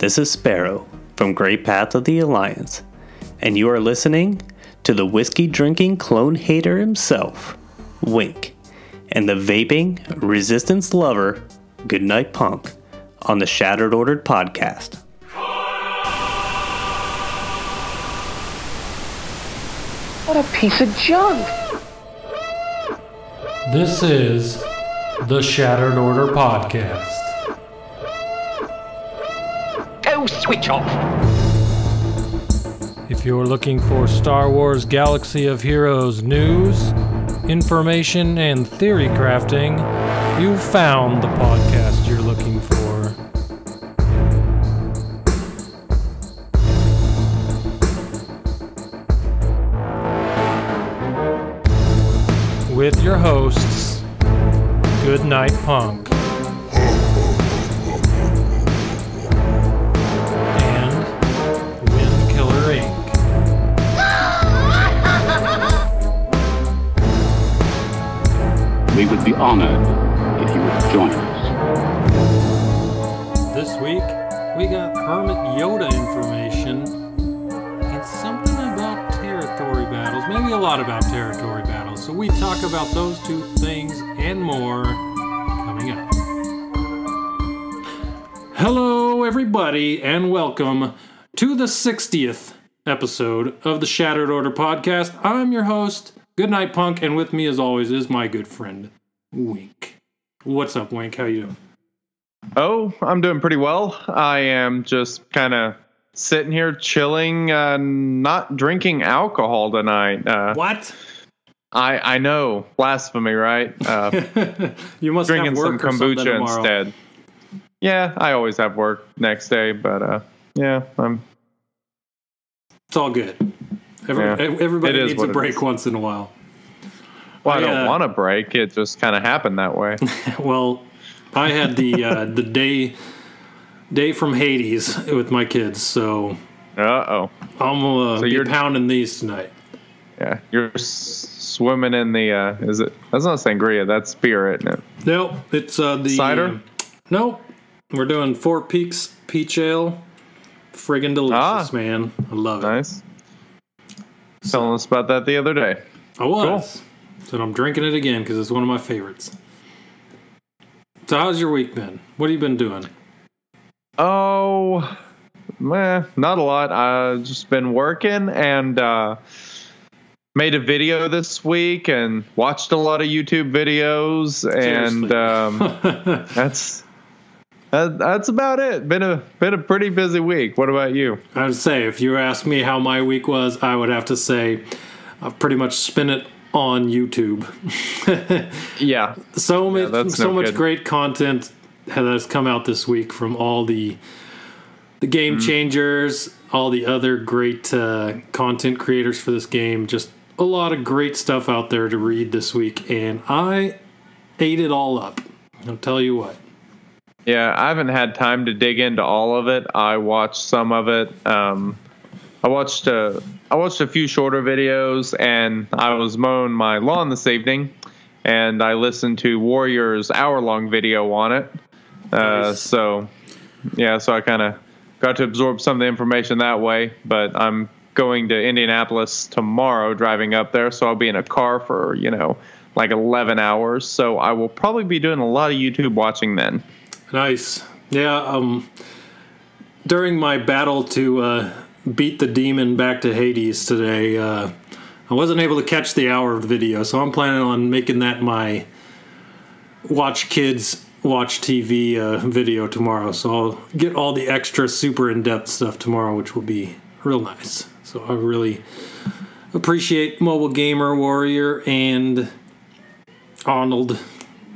This is Sparrow from Great Path of the Alliance, and you are listening to the whiskey drinking clone hater himself, Wink, and the vaping resistance lover, Goodnight Punk, on the Shattered Ordered podcast. What a piece of junk! This is the Shattered Order Podcast. Switch off! If you're looking for Star Wars Galaxy of Heroes news, information, and theory crafting, you've found the podcast you're looking for. With your hosts, Goodnight Punk. Everybody, and welcome to the 60th episode of the Shattered Order podcast. I'm your host, Goodnight Punk, and with me, as always, is my good friend, Wink. What's up, Wink? How you doing? Oh, I'm doing pretty well. I am just kind of sitting here chilling, uh, not drinking alcohol tonight. Uh, What? I I know blasphemy, right? Uh, you must drinking have some work or something kombucha instead. Yeah, I always have work next day, but uh, yeah, I'm. It's all good. Every, Yeah, everybody needs a break once in a while. Well, I I, don't uh, want to break. It just kind of happened that way. Well, I had the uh, the day day from Hades with my kids, so uh oh. I'm gonna So be you're- pounding these tonight. Yeah, you're s- swimming in the. Uh, is it? That's not sangria. That's beer, isn't it? Nope, it's uh, the Cider? Nope, we're doing Four Peaks Peach Ale. Friggin' delicious, Ah. man. I love it. Nice. Telling us about that the other day. I was. So I'm drinking it again because it's one of my favorites. So how's your week been? What have you been doing? Oh, meh, not a lot. I've just been working and uh, made a video this week and watched a lot of YouTube videos, and um, that's that, that's about it. Been a been a pretty busy week. What about you? I would say if you asked me how my week was, I would have to say I've pretty much spent it on YouTube. Yeah, so much, so no much good. great content that has come out this week from all the the game Mm. changers, all the other great uh, content creators for this game. Just a lot of great stuff out there to read this week, and I ate it all up. I'll tell you what. Yeah. I haven't had time to dig into all of it. I watched some of it. Um, I watched a I watched a few shorter videos, and I was mowing my lawn this evening, and I listened to Warrior's hour long video on it. Uh, Nice. so, yeah, so I kind of got to absorb some of the information that way. But I'm going to Indianapolis tomorrow, driving up there, so I'll be in a car for you know like 11 hours. So I will probably be doing a lot of YouTube watching then. Nice. Yeah. Um. During my battle to uh, beat the demon back to Hades today, uh, I wasn't able to catch the hour of the video, so I'm planning on making that my watch kids watch TV uh, video tomorrow. So I'll get all the extra super in depth stuff tomorrow, which will be real nice. So I really appreciate Mobile Gamer Warrior and Arnold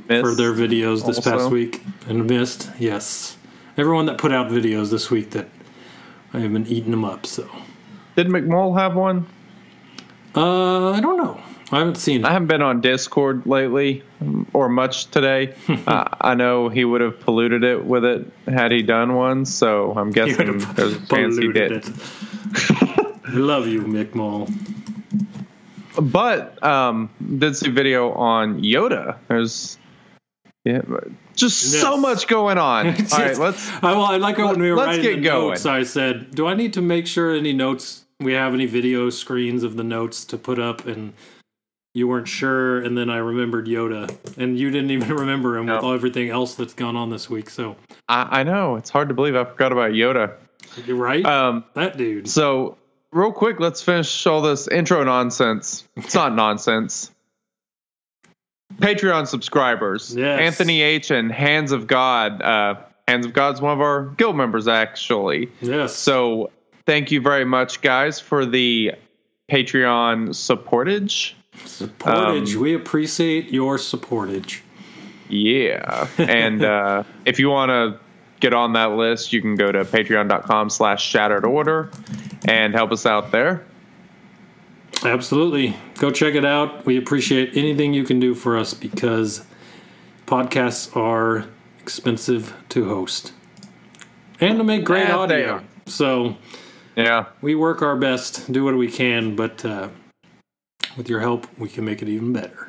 Miss? for their videos this past week and missed. Yes, everyone that put out videos this week that I have been eating them up. So Did McMull have one? uh, I don't know. I haven't seen I haven't been on Discord lately or much today. uh, I know he would have polluted it with it had he done one, so I'm guessing there's a chance he did. it. I love you, Mick Mall. But um, did see a video on Yoda. There's yeah, Just Yes. so much going on. All right, let's. I, well, I like it when we were writing get the going. notes. I said, "Do I need to make sure any notes we have any video screens of the notes to put up?" And you weren't sure, and then I remembered Yoda, and you didn't even remember him with No. all everything else that's gone on this week. So I, I know it's hard to believe I forgot about Yoda. you're right, Um, that dude. so real quick, let's finish all this intro nonsense. It's not nonsense. Patreon subscribers, Yes. Anthony H and Hands of God. Uh, Hands of God's one of our guild members, actually. Yes. So thank you very much, guys, for the Patreon supportage. supportage. um, we appreciate your supportage. Yeah. And uh, if you want to get on that list, you can go to patreon.com slash shattered order and help us out there. Absolutely. Go check it out. We appreciate anything you can do for us because podcasts are expensive to host and to make great Yeah, audio. So Yeah. we work our best, do what we can, but uh, with your help, we can make it even better.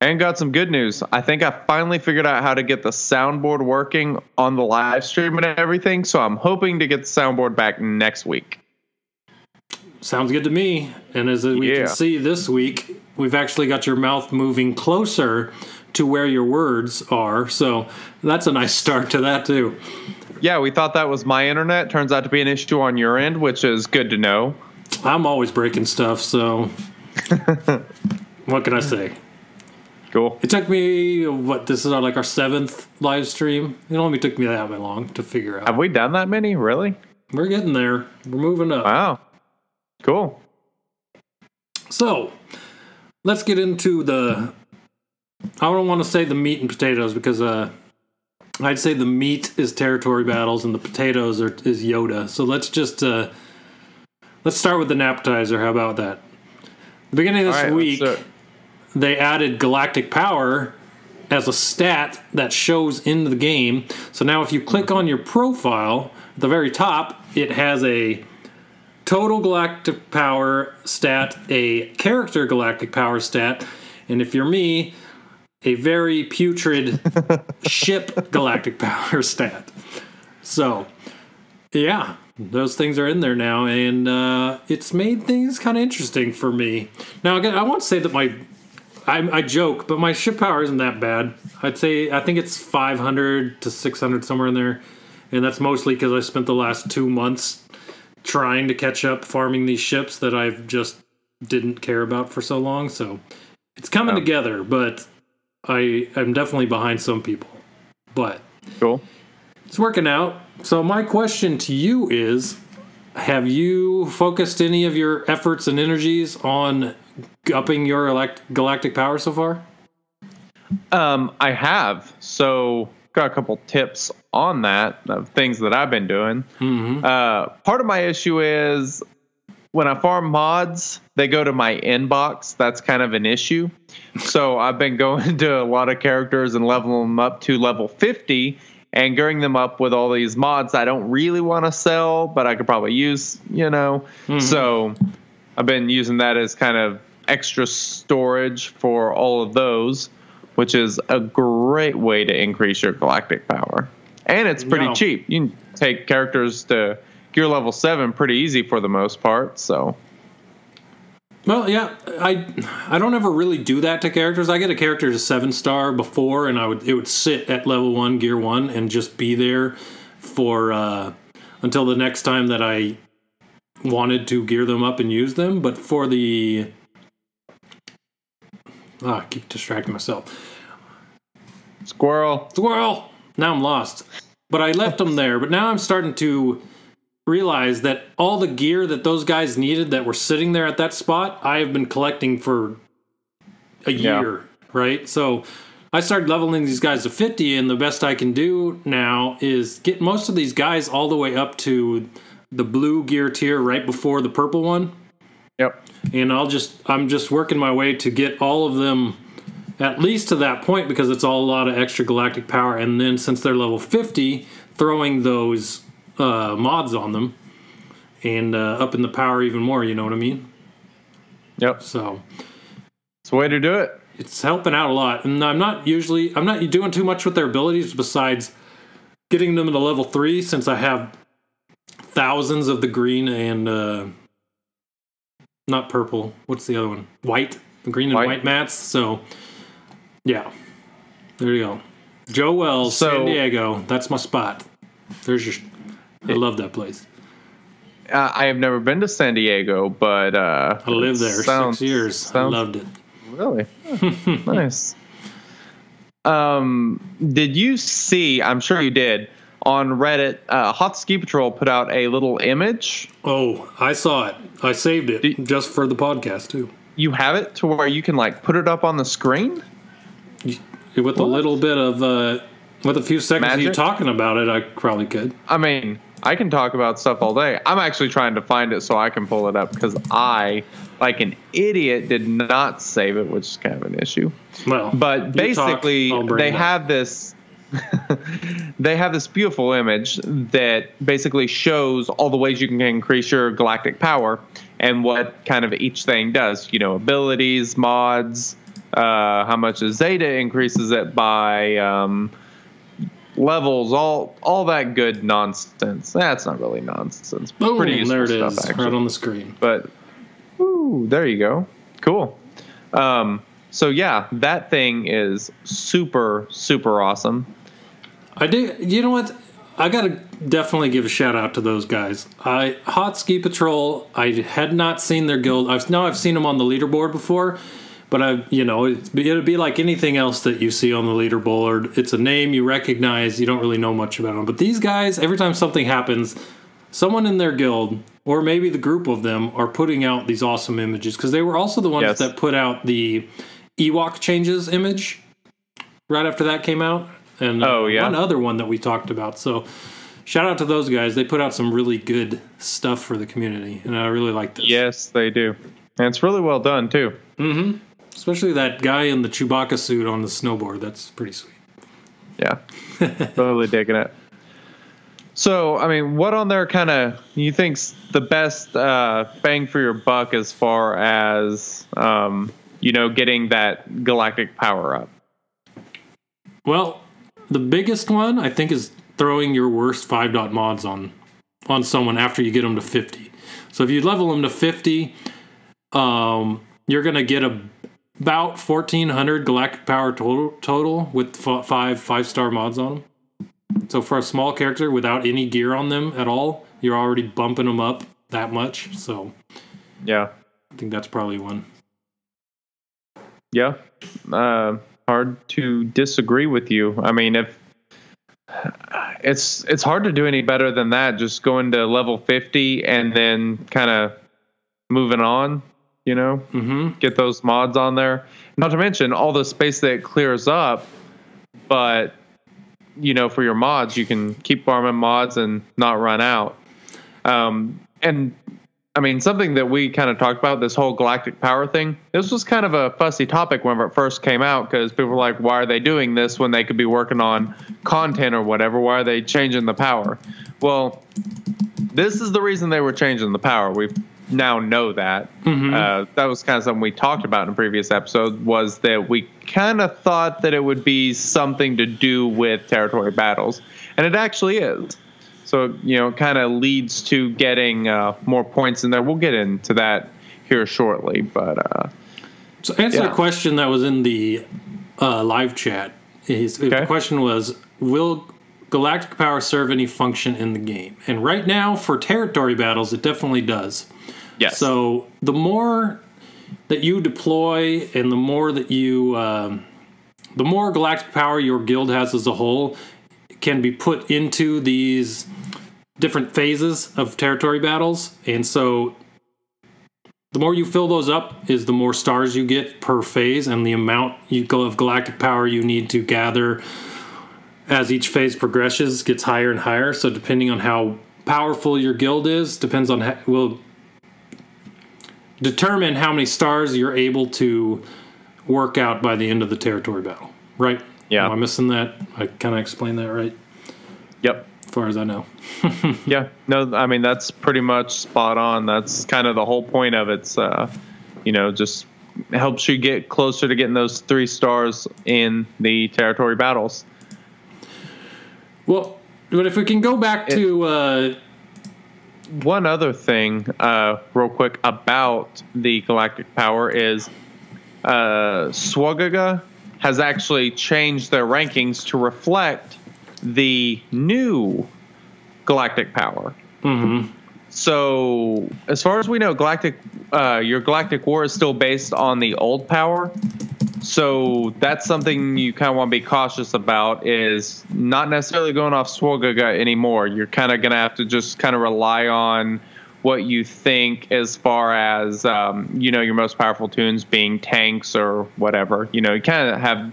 And got some good news. I think I finally figured out how to get the soundboard working on the live stream and everything. So I'm hoping to get the soundboard back next week. Sounds good to me. And as we Yeah. can see this week, we've actually got your mouth moving closer to where your words are. So that's a nice start to that, too. Yeah, we thought that was my internet. Turns out to be an issue on your end, which is good to know. I'm always breaking stuff, so what can I say? Cool. It took me what this is our like our seventh live stream. It only took me that long to figure out. Have we done that many? Really? We're getting there. We're moving up. Wow. Cool. So let's get into the. I don't want to say the meat and potatoes because uh, I'd say the meat is territory battles and the potatoes are is Yoda. So let's just uh, let's start with an appetizer. How about that? The beginning of this right, week. let's do it. they added galactic power as a stat that shows in the game. So now if you click on your profile at the very top, it has a total galactic power stat, a character galactic power stat, and if you're me, a very putrid ship galactic power stat. So, yeah, those things are in there now, and uh, it's made things kind of interesting for me. Now, again, I won't say that my I, I joke, but my ship power isn't that bad. I'd say I think it's 500 to 600 somewhere in there, and that's mostly because I spent the last two months trying to catch up farming these ships that I've just didn't care about for so long. So it's coming together, but I I'm definitely behind some people, but Cool. it's working out. So my question to you is have you focused any of your efforts and energies on upping your elect- galactic power so far? Um, I have. So got a couple tips on that of things that I've been doing. Uh, part of my issue is when I farm mods, they go to my inbox. That's kind of an issue. So I've been going to a lot of characters and leveling them up to level 50 and gearing them up with all these mods I don't really want to sell, but I could probably use, you know. So I've been using that as kind of extra storage for all of those, which is a great way to increase your galactic power. And it's pretty No. cheap. You can take characters to gear level 7 pretty easy for the most part, so Well, yeah, I I don't ever really do that to characters. I get a character to seven star before, and I would it would sit at level one, gear one, and just be there for uh, until the next time that I wanted to gear them up and use them. But for the ah, I keep distracting myself. squirrel. Squirrel. Now I'm lost. But I left them there. But now I'm starting to realize that all the gear that those guys needed that were sitting there at that spot, I have been collecting for a Yeah. year, right? So I started leveling these guys to 50, and the best I can do now is get most of these guys all the way up to the blue gear tier right before the purple one Yep. and I'll just I'm just working my way to get all of them at least to that point because it's all a lot of extra galactic power and then since they're level 50 throwing those uh, mods on them and uh, upping the power even more you know what I mean Yep. so It's the way to do it. it's helping out a lot. And I'm not usually I'm not doing too much with their abilities besides getting them to level three since I have thousands of the green and uh, not purple. What's the other one? White. The green and White. white, mats. So yeah, there you go. Joe Wells, So- San Diego. That's my spot. There's your. I love that place. Uh, I have never been to San Diego, but uh, I lived there sounds- six years. sounds- I loved it. Really? nice. Um, did you see? I'm sure you did. On Reddit, uh, Hoth Ski Patrol put out a little image. Oh, I saw it. I saved it Do- just for the podcast too. You have it to where you can like put it up on the screen. With a little bit of, uh, with a few seconds of you talking about it, I probably could. I mean, I can talk about stuff all day. I'm actually trying to find it so I can pull it up because I, like an idiot, did not save it, which is kind of an issue. Well, But you talk, basically, they have this. they have this beautiful image that basically shows all the ways you can increase your galactic power and what kind of each thing does. You know, abilities, mods, uh, how much a Zeta increases it by, um, levels, all all that good nonsense. That's not really nonsense. Boom, Pretty there it stuff, is, actually right on the screen. but ooh, there you go. Cool. Um, so yeah, that thing is super super awesome. I do. You know what? I gotta definitely give a shout out to those guys. I Hoth Ski Patrol. I had not seen their guild. I've now I've seen them on the leaderboard before, but I you know it'd be, it'd be like anything else that you see on the leaderboard. It's a name you recognize. You don't really know much about them. But these guys, every time something happens, someone in their guild or maybe the group of them are putting out these awesome images because they were also the ones Yes. that put out the Ewok changes image right after that came out. And uh, Oh, yeah. one other one that we talked about. So shout out to those guys. They put out some really good stuff for the community, and I really like this. Yes, they do, and it's really well done too. Mm-hmm. especially that guy in the Chewbacca suit on the snowboard. That's pretty sweet. Yeah, totally digging it. So, I mean, what on there kind of you think's the best uh, bang for your buck as far as um, you know getting that galactic power up? Well, the biggest one I think is throwing your worst five dot mods on on someone after you get them to fifty. So if you level them to fifty, um, you're gonna get a, about fourteen hundred galactic power total total with f- five five star mods on them. So for a small character without any gear on them at all, you're already bumping them up that much. So Yeah, I think that's probably one. Yeah, uh, hard to disagree with you. I mean, if it's it's hard to do any better than that, just going to level fifty and then kind of moving on. You know, Mm-hmm. get those mods on there. Not to mention all the space that clears up. But you know, for your mods, you can keep farming mods and not run out. Um, and I mean, something that we kind of talked about this whole galactic power thing. This was kind of a fussy topic whenever it first came out because people were like, "Why are they doing this when they could be working on content or whatever? Why are they changing the power?" Well, this is the reason they were changing the power. We now know that. Uh, that was kind of something we talked about in a previous episode. Was that we kind of thought that it would be something to do with territory battles, and it actually is. So you know, kind of leads to getting uh, more points in there. We'll get into that here shortly, but uh, So answer Yeah. a question that was in the uh, live chat. Is, Okay. The question was, will galactic power serve any function in the game? And right now, for territory battles, it definitely does. yes. So the more that you deploy, and the more that you, um, the more galactic power your guild has as a whole, can be put into these different phases of territory battles, and so the more you fill those up is the more stars you get per phase and the amount you go of galactic power you need to gather as each phase progresses gets higher and higher. So depending on how powerful your guild is depends on how, will determine how many stars you're able to work out by the end of the territory battle right Yeah. am i missing that i kind of explained that right yep. as far as i know Yeah, no, I mean that's pretty much spot on. That's kind of the whole point of it. It's, uh, you know, just helps you get closer to getting those three stars in the territory battles. Well, but if we can go back to uh, One other thing, uh, real quick, about the galactic power is uh, Swagaga has actually changed their rankings to reflect the new galactic power. So, as far as we know, galactic, uh, your galactic war is still based on the old power. So that's something you kind of want to be cautious about. Is not necessarily going off Swagaga anymore. You're kind of going to have to just kind of rely on what you think as far as um, you know your most powerful tunes being tanks or whatever. You know, you kind of have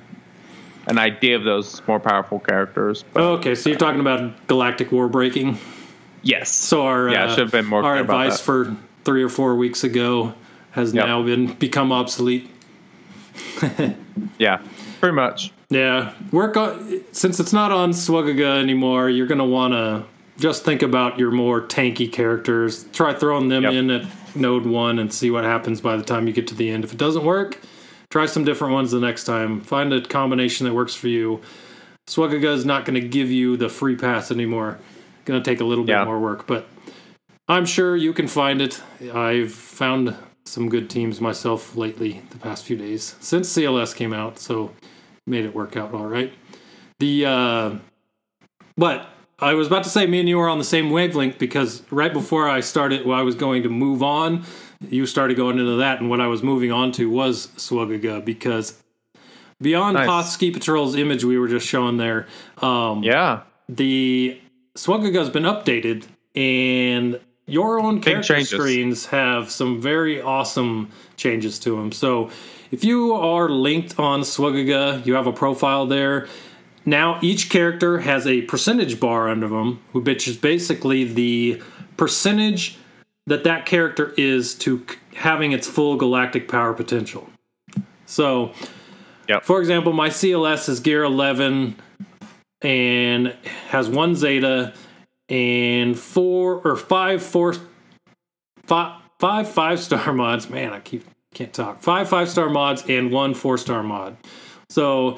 an idea of those more powerful characters. But okay, so you're talking about galactic war breaking. yes, So our Yeah, uh, should have been more our advice for three or four weeks ago has Yep. now been become obsolete. yeah, pretty much. Yeah, work on since it's not on Swagaga anymore. You're gonna want to just think about your more tanky characters. Try throwing them Yep. in at Node One and see what happens by the time you get to the end. If it doesn't work, try some different ones the next time. Find a combination that works for you. Swagaga is not going to give you the free pass anymore. Going to take a little Yeah. bit more work, but I'm sure you can find it. I've found some good teams myself lately, the past few days since CLS came out, so made it work out all right. The uh, but I was about to say me and you were on the same wavelength because right before I started, well, I was going to move on. You started going into that, and what I was moving on to was Swagaga because beyond Nice. Hoth Ski Patrol's image we were just showing there, um, Yeah, the Swagaga's been updated, and your own character screens have some very awesome changes to them. So, if you are linked on Swagaga, you have a profile there. Now, each character has a percentage bar under them, which is basically the percentage that that character is to having its full galactic power potential. So, Yep. for example, my CLS is gear 11 and has one Zeta and four or five four five five five star mods. Man, I keep can't talk. Five five star mods and one four star mod. So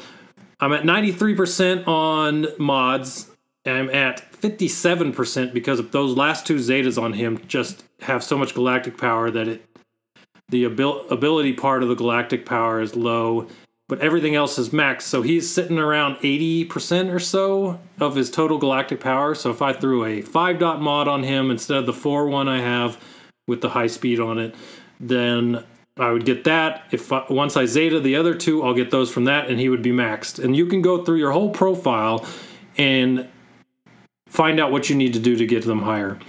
I'm at 93% on mods. I'm at 57% because those last two Zetas on him just have so much galactic power that it the abil- ability part of the galactic power is low, but everything else is max. So he's sitting around 80% or so of his total galactic power. So if I threw a 5 dot mod on him instead of the 4 one I have with the high speed on it, then I would get that. If I, once I zeta the other two, I'll get those from that, and he would be maxed. And you can go through your whole profile and find out what you need to do to get them higher.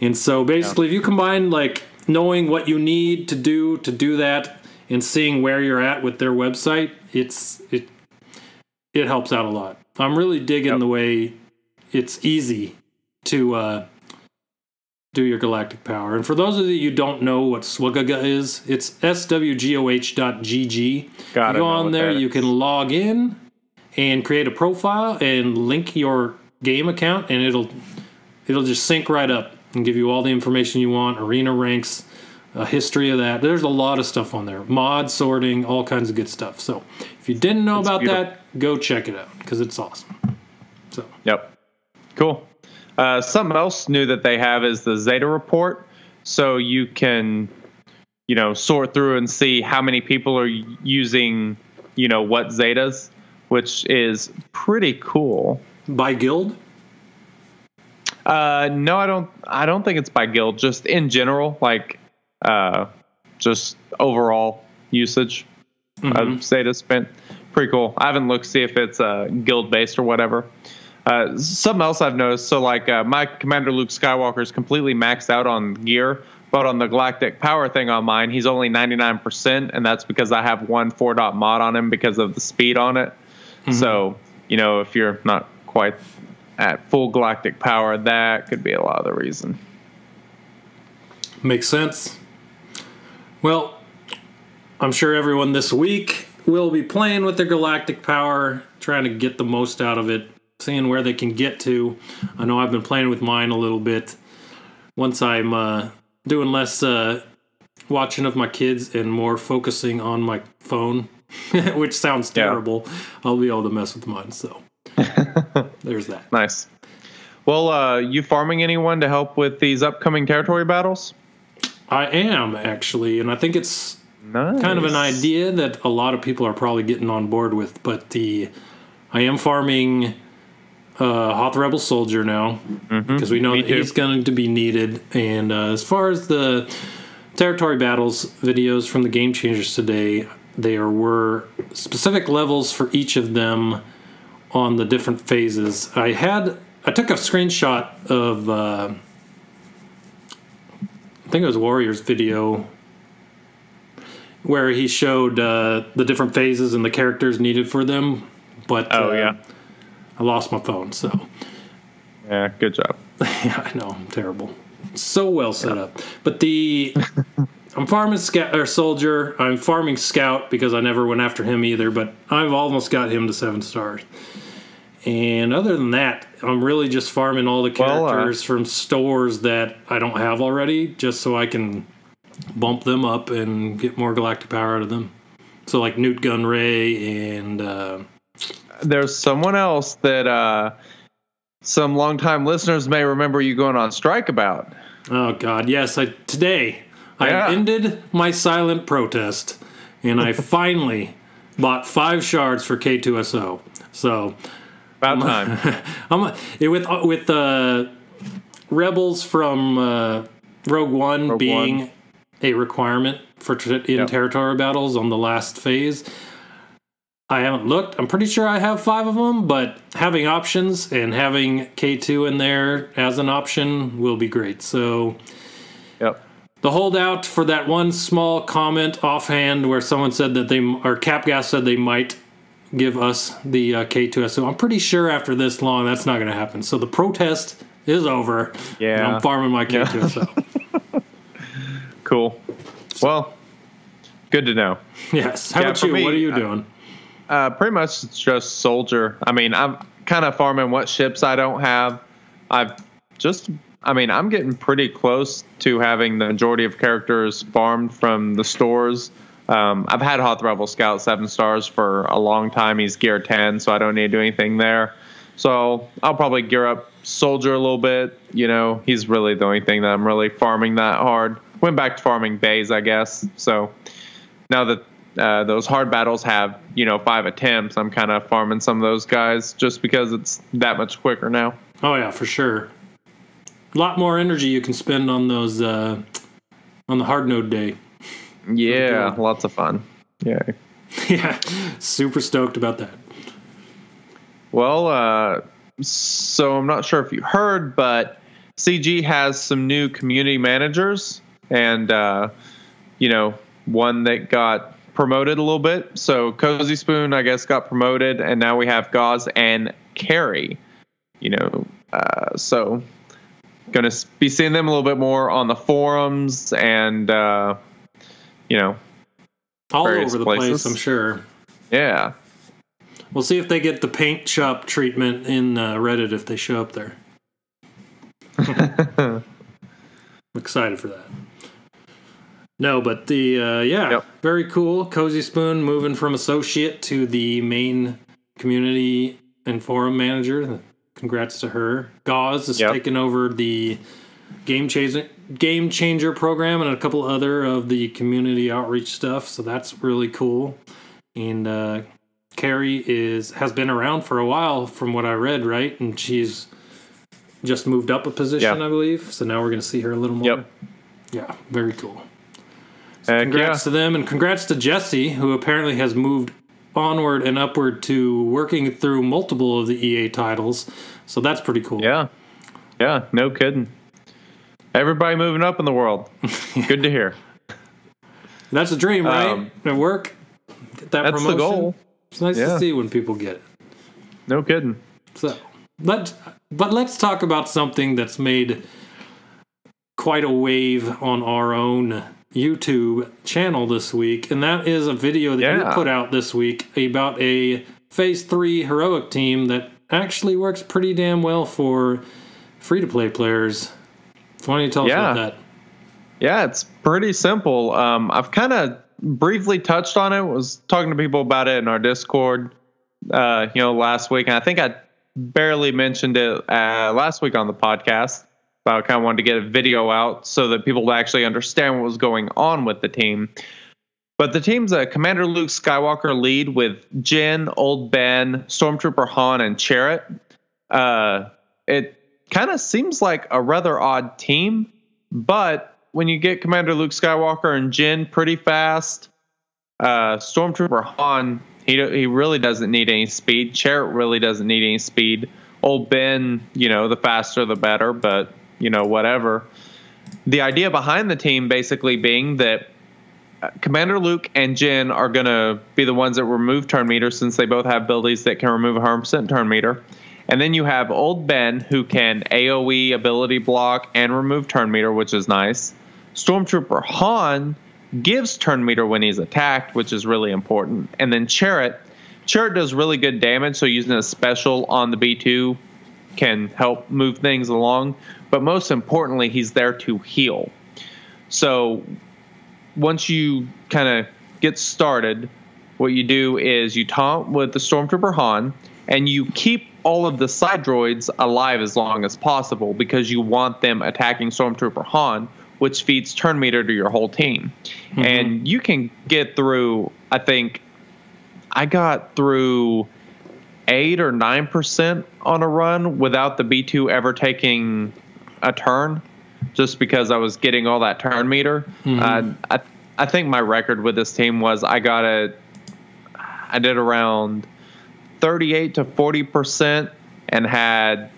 And so basically, if you combine like knowing what you need to do to do that and seeing where you're at with their website, it's it it helps out a lot. I'm really digging Yep. the way it's easy to uh, do your galactic power. And for those of you who don't know what Swagaga is, it's swgoh.gg. Gotta you go on there, you can log in and create a profile and link your game account and it'll it'll just sync right up and give you all the information you want, arena ranks, a history of that. There's a lot of stuff on there. Mod sorting, all kinds of good stuff. So, if you didn't know about beautiful. that, go check it out because it's awesome. So, Yep. Cool. Uh, something else new that they have is the Zeta report. So you can, you know, sort through and see how many people are using, you know, what Zetas, which is pretty cool. by guild, Uh, no, I don't. I don't think it's by guild. Just in general, like, uh, just overall usage of Zeta spent. Pretty cool. I haven't looked to see if it's uh, guild based or whatever. Uh, something else I've noticed. So, like, uh, my Commander Luke Skywalker is completely maxed out on gear, but on the Galactic Power thing on mine, he's only 99%, and that's because I have one four dot mod on him because of the speed on it. So, you know, if you're not quite at full galactic power, that could be a lot of the reason. Makes sense. Well, I'm sure everyone this week will be playing with their galactic power, trying to get the most out of it, seeing where they can get to. I know I've been playing with mine a little bit. Once I'm uh, doing less uh, watching of my kids and more focusing on my phone, which sounds Yeah. terrible, I'll be able to mess with mine. So there's that. Nice. Well, uh, you farming anyone to help with these upcoming territory battles? I am actually, and I think it's Nice. kind of an idea that a lot of people are probably getting on board with. But the I am farming uh, Hoth Rebel Soldier now because we know Mm-hmm. Me that too. he's going to be needed. And uh, as far as the territory battles videos from the Game Changers today, there were specific levels for each of them on the different phases. I had I took a screenshot of uh, I think it was Warriors video where he showed uh, the different phases and the characters needed for them. But Oh, uh, yeah. I lost my phone, so Yeah, good job. yeah, I know I'm terrible. So well set up, but the I'm farming scout or soldier. I'm farming scout because I never went after him either. But I've almost got him to seven stars. And other than that, I'm really just farming all the Well, uh, characters from stores that I don't have already, just so I can bump them up and get more galactic power out of them. So like Nute Gunray and uh, There's someone else that uh, some longtime listeners may remember you going on strike about. Oh God, yes! I today Yeah. I ended my silent protest, and I finally bought five shards for K2SO. So About time. I'm it, with with uh, rebels from uh, Rogue One Rogue being One. a requirement for in Yep. territory battles on the last phase. I haven't looked. I'm pretty sure I have five of them, but having options and having K2 in there as an option will be great. So yep. the holdout for that one small comment offhand where someone said that they or CapGames said they might give us the uh, K2SO. I'm pretty sure after this long that's not going to happen. So the protest is over. and Yeah. I'm farming my K2SO. Cool. Well, good to know. yes. How Yeah, about you? me, what are you I- doing? Uh, pretty much it's just soldier. I mean, I'm kind of farming what ships I don't have. I've just, I mean, I'm getting pretty close to having the majority of characters farmed from the stores. Um, I've had Hoth Rebel Scout seven stars for a long time. He's gear 10, so I don't need to do anything there. So I'll probably gear up soldier a little bit. You know, he's really the only thing that I'm really farming that hard. Went back to farming bays, I guess. So now that uh, those hard battles have you know five attempts, I'm kind of farming some of those guys just because it's that much quicker now. Oh yeah, for sure. A lot more energy you can spend on those uh, on the hard node day. Yeah, good. lots of fun. Yeah. yeah, super stoked about that. Well, uh, so I'm not sure if you heard, but CG has some new community managers, and uh, you know, one that got promoted a little bit. So Cozy Spoon, I guess, got promoted, and now we have Gauze and Carrie. You know, uh, so gonna be seeing them a little bit more on the forums, and uh, you know, All over the place. I'm sure. yeah. We'll see if they get the paint shop treatment in uh, Reddit if they show up there. I'm excited for that. No, but the uh, yeah, Yep. very cool. Cozy Spoon moving from associate to the main community and forum manager. Congrats to her. Gauze is Yep. taking over the game changer game changer program and a couple other of the community outreach stuff. So that's really cool. And uh, Carrie is has been around for a while, from what I read, right? And she's just moved up a position, Yeah. I believe. So now we're going to see her a little more. Yep. Yeah, very cool. Heck Congrats yeah. to them, and congrats to Jesse, who apparently has moved onward and upward to working through multiple of the EA titles. So that's pretty cool. Yeah. Yeah, no kidding. Everybody moving up in the world. Good to hear. That's a dream, right? Um, At work, get that That's promotion. the goal. It's nice Yeah. to see when people get it. No kidding. So, let but let's talk about something that's made quite a wave on our own YouTube channel this week, and that is a video that you put out this week about a Phase Three heroic team that actually works pretty damn well for free to play players. Why don't you tell us Yeah. about that? Yeah, it's pretty simple. Um, I've kind of briefly touched on it. Was talking to people about it in our Discord, uh, you know, last week, and I think I barely mentioned it uh, last week on the podcast. But I kind of wanted to get a video out so that people would actually understand what was going on with the team. But the team's a Commander Luke Skywalker lead with Jyn, Old Ben, Stormtrooper Han, and Chirrut. Uh, it kind of seems like a rather odd team, but when you get Commander Luke Skywalker and Jyn pretty fast, uh, Stormtrooper Han, he he really doesn't need any speed. Chirrut really doesn't need any speed. Old Ben, you know, the faster the better, but you know, whatever. The idea behind the team basically being that uh, Commander Luke and Jyn are going to be the ones that remove turn meter since they both have abilities that can remove 100% turn meter. And then you have Old Ben who can AoE ability block and remove turn meter, which is nice. Stormtrooper Han gives turn meter when he's attacked, which is really important. And then Chirrut, Chirrut does really good damage, so using a special on the B2 can help move things along. But most importantly, he's there to heal. So once you kind of get started, what you do is you taunt with the Stormtrooper Han, and you keep all of the side droids alive as long as possible because you want them attacking Stormtrooper Han, which feeds turn meter to your whole team. Mm-hmm. And you can get through, I think, I got through eight or nine percent on a run without the B2 ever taking a turn, just because I was getting all that turn meter. Mm-hmm. Uh, I I think my record with this team was I got a I did around 38 to 40 percent and had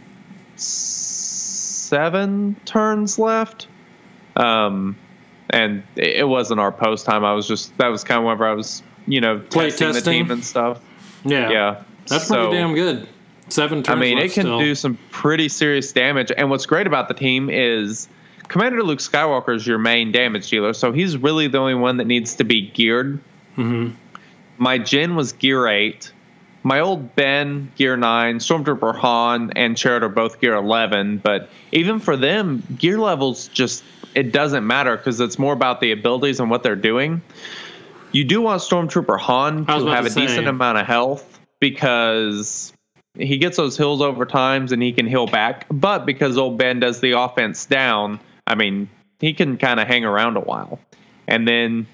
seven turns left. Um, and it wasn't our post time. I was just that was kind of whenever I was you know Play testing, testing, the team and stuff. Yeah, Yeah, that's So- pretty damn good. Seven turns. I mean, it can still. do some pretty serious damage. And what's great about the team is Commander Luke Skywalker is your main damage dealer, so he's really the only one that needs to be geared. Mm-hmm. My Jyn was gear eight. My old Ben gear nine, Stormtrooper Han and Chirrut are both gear eleven. But even for them, gear levels just it doesn't matter because it's more about the abilities and what they're doing. You do want Stormtrooper Han to have to a decent amount of health because he gets those hills over times and he can heal back. But because old Ben does the offense down, I mean, he can kind of hang around a while. And then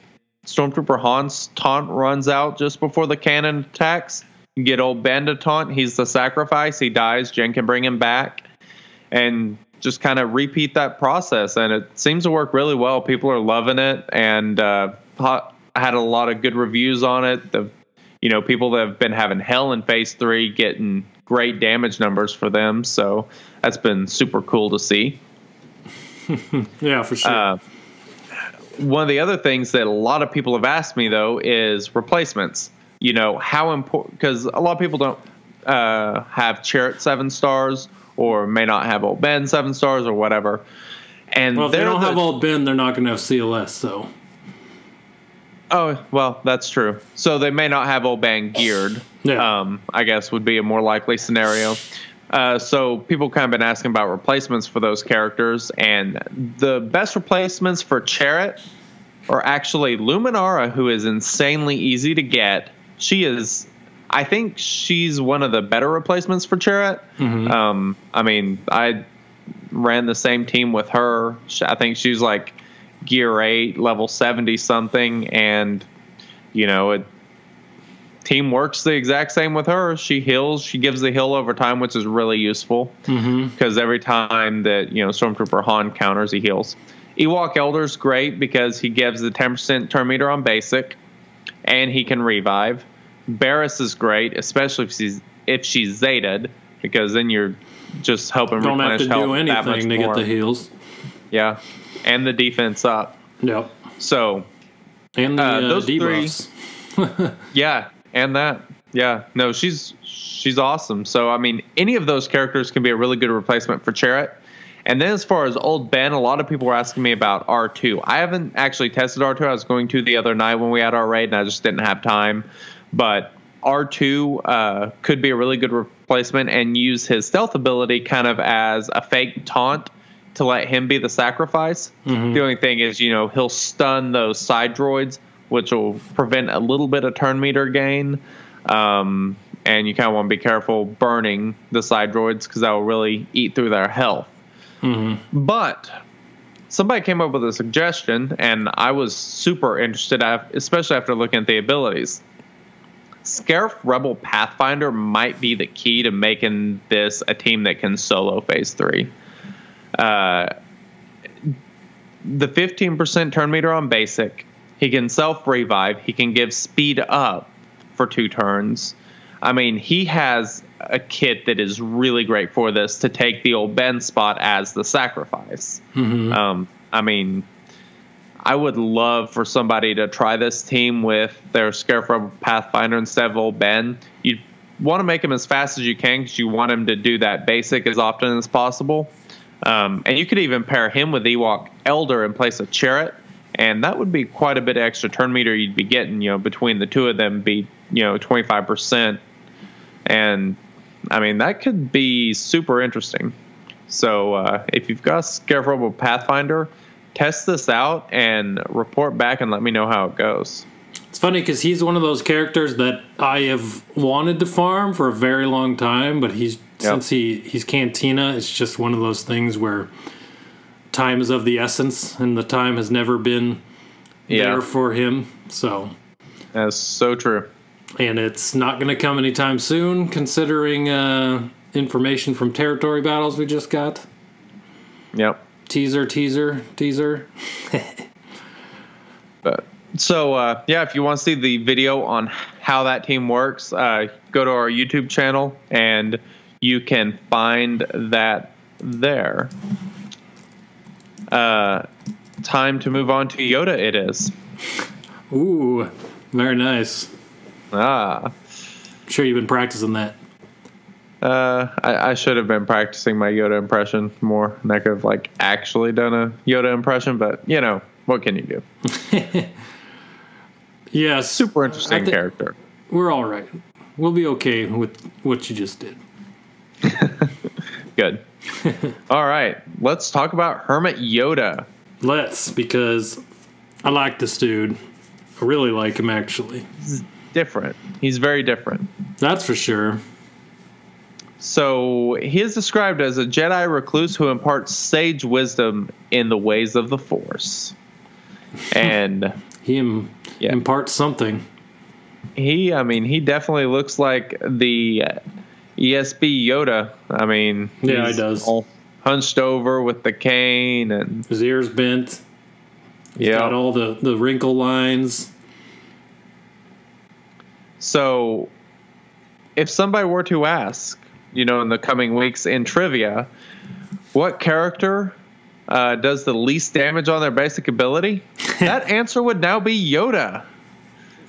Stormtrooper Han's taunt runs out just before the cannon attacks. You get old Ben to taunt. He's the sacrifice. He dies. Jen can bring him back. And just kind of repeat that process. And it seems to work really well. People are loving it. And uh, ha- had a lot of good reviews on it. The you know, people that have been having hell in phase three getting great damage numbers for them. So that's been super cool to see. Yeah, for sure. Uh, one of the other things that a lot of people have asked me though is replacements. You know, how important, because a lot of people don't uh, have Chirrut seven stars or may not have Old Ben seven stars or whatever. And well, if they don't the- have old Ben, they're not going to have CLS. So Oh well, that's true. So they may not have Oban geared. Yeah. Um, I guess would be a more likely scenario. Uh, so people kind of been asking about replacements for those characters, and the best replacements for Chirrut are actually Luminara, who is insanely easy to get. She is, I think, she's one of the better replacements for Chirrut. Um, I mean, I ran the same team with her. I think she's like gear eight, level seventy something, and you know it. Team works the exact same with her. She heals. She gives the heal over time, which is really useful mm-hmm. because every time that you know Stormtrooper Han counters, he heals. Ewok Elder's great because he gives the ten percent turn meter on basic, and he can revive. Barris is great, especially if she's if she's zated, because then you're just helping don't have to do anything to more. get the heals. Yeah, and the defense up. Yep. So And the Uh, uh, those three- yeah, and that. Yeah, no, she's she's awesome. So I mean, any of those characters can be a really good replacement for Chirrut. And then as far as old Ben, a lot of people were asking me about R2. I haven't actually tested R2. I was going to the other night when we had our raid, and I just didn't have time. But R2 uh, could be a really good replacement and use his stealth ability kind of as a fake taunt to let him be the sacrifice. The only thing is, you know, he'll stun those side droids, which will prevent a little bit of turn meter gain. Um, and you kind of want to be careful burning the side droids because that will really eat through their health. But somebody came up with a suggestion, and I was super interested, especially after looking at the abilities. Scarif Rebel Pathfinder might be the key to making this a team that can solo phase three. Uh, the 15% turn meter on basic, he can self revive, he can give speed up for two turns. I mean, he has a kit that is really great for this to take the old Ben spot as the sacrifice. Um, I mean, I would love for somebody to try this team with their Scarif Pathfinder instead of old Ben. You want to make him as fast as you can because you want him to do that basic as often as possible. Um, and you could even pair him with Ewok Elder in place of Chirrut, and that would be quite a bit of extra turn meter you'd be getting. You know, between the two of them, be you know twenty five percent, and I mean that could be super interesting. So uh, if you've got a Scarif Pathfinder, test this out and report back and let me know how it goes. It's funny because he's one of those characters that I have wanted to farm for a very long time, but he's since he he's Cantina, it's just one of those things where time is of the essence, and the time has never been Yeah, there for him. So, that's so true. and it's not going to come anytime soon, considering uh, information from territory battles we just got. Yep. Teaser, teaser, teaser. But so uh, yeah, if you want to see the video on how that team works, uh, go to our YouTube channel and you can find that there. Uh, time to move on to Yoda. It is. Ooh, very nice. Ah, I'm sure you've been practicing that. uh, I, I should have been practicing my Yoda impression more. And I could have like actually done a Yoda impression, but you know what can you do? Yes, Super interesting I thi- character. We're all right. We'll be okay with what you just did. Good. All right, let's talk about Hermit Yoda. Let's because I like this dude. I really like him actually. Different. He's very different. That's for sure. So he is described as a Jedi recluse who imparts sage wisdom in the ways of the Force. And He Im- Yeah. imparts something. he, I mean, he definitely looks like the uh, ESB Yoda. I mean, Yeah, he does. all hunched over with the cane and His ears bent. He's yeah. got all the, the wrinkle lines. So, if somebody were to ask, you know, in the coming weeks in trivia, what character uh, does the least damage on their basic ability? that answer would now be Yoda.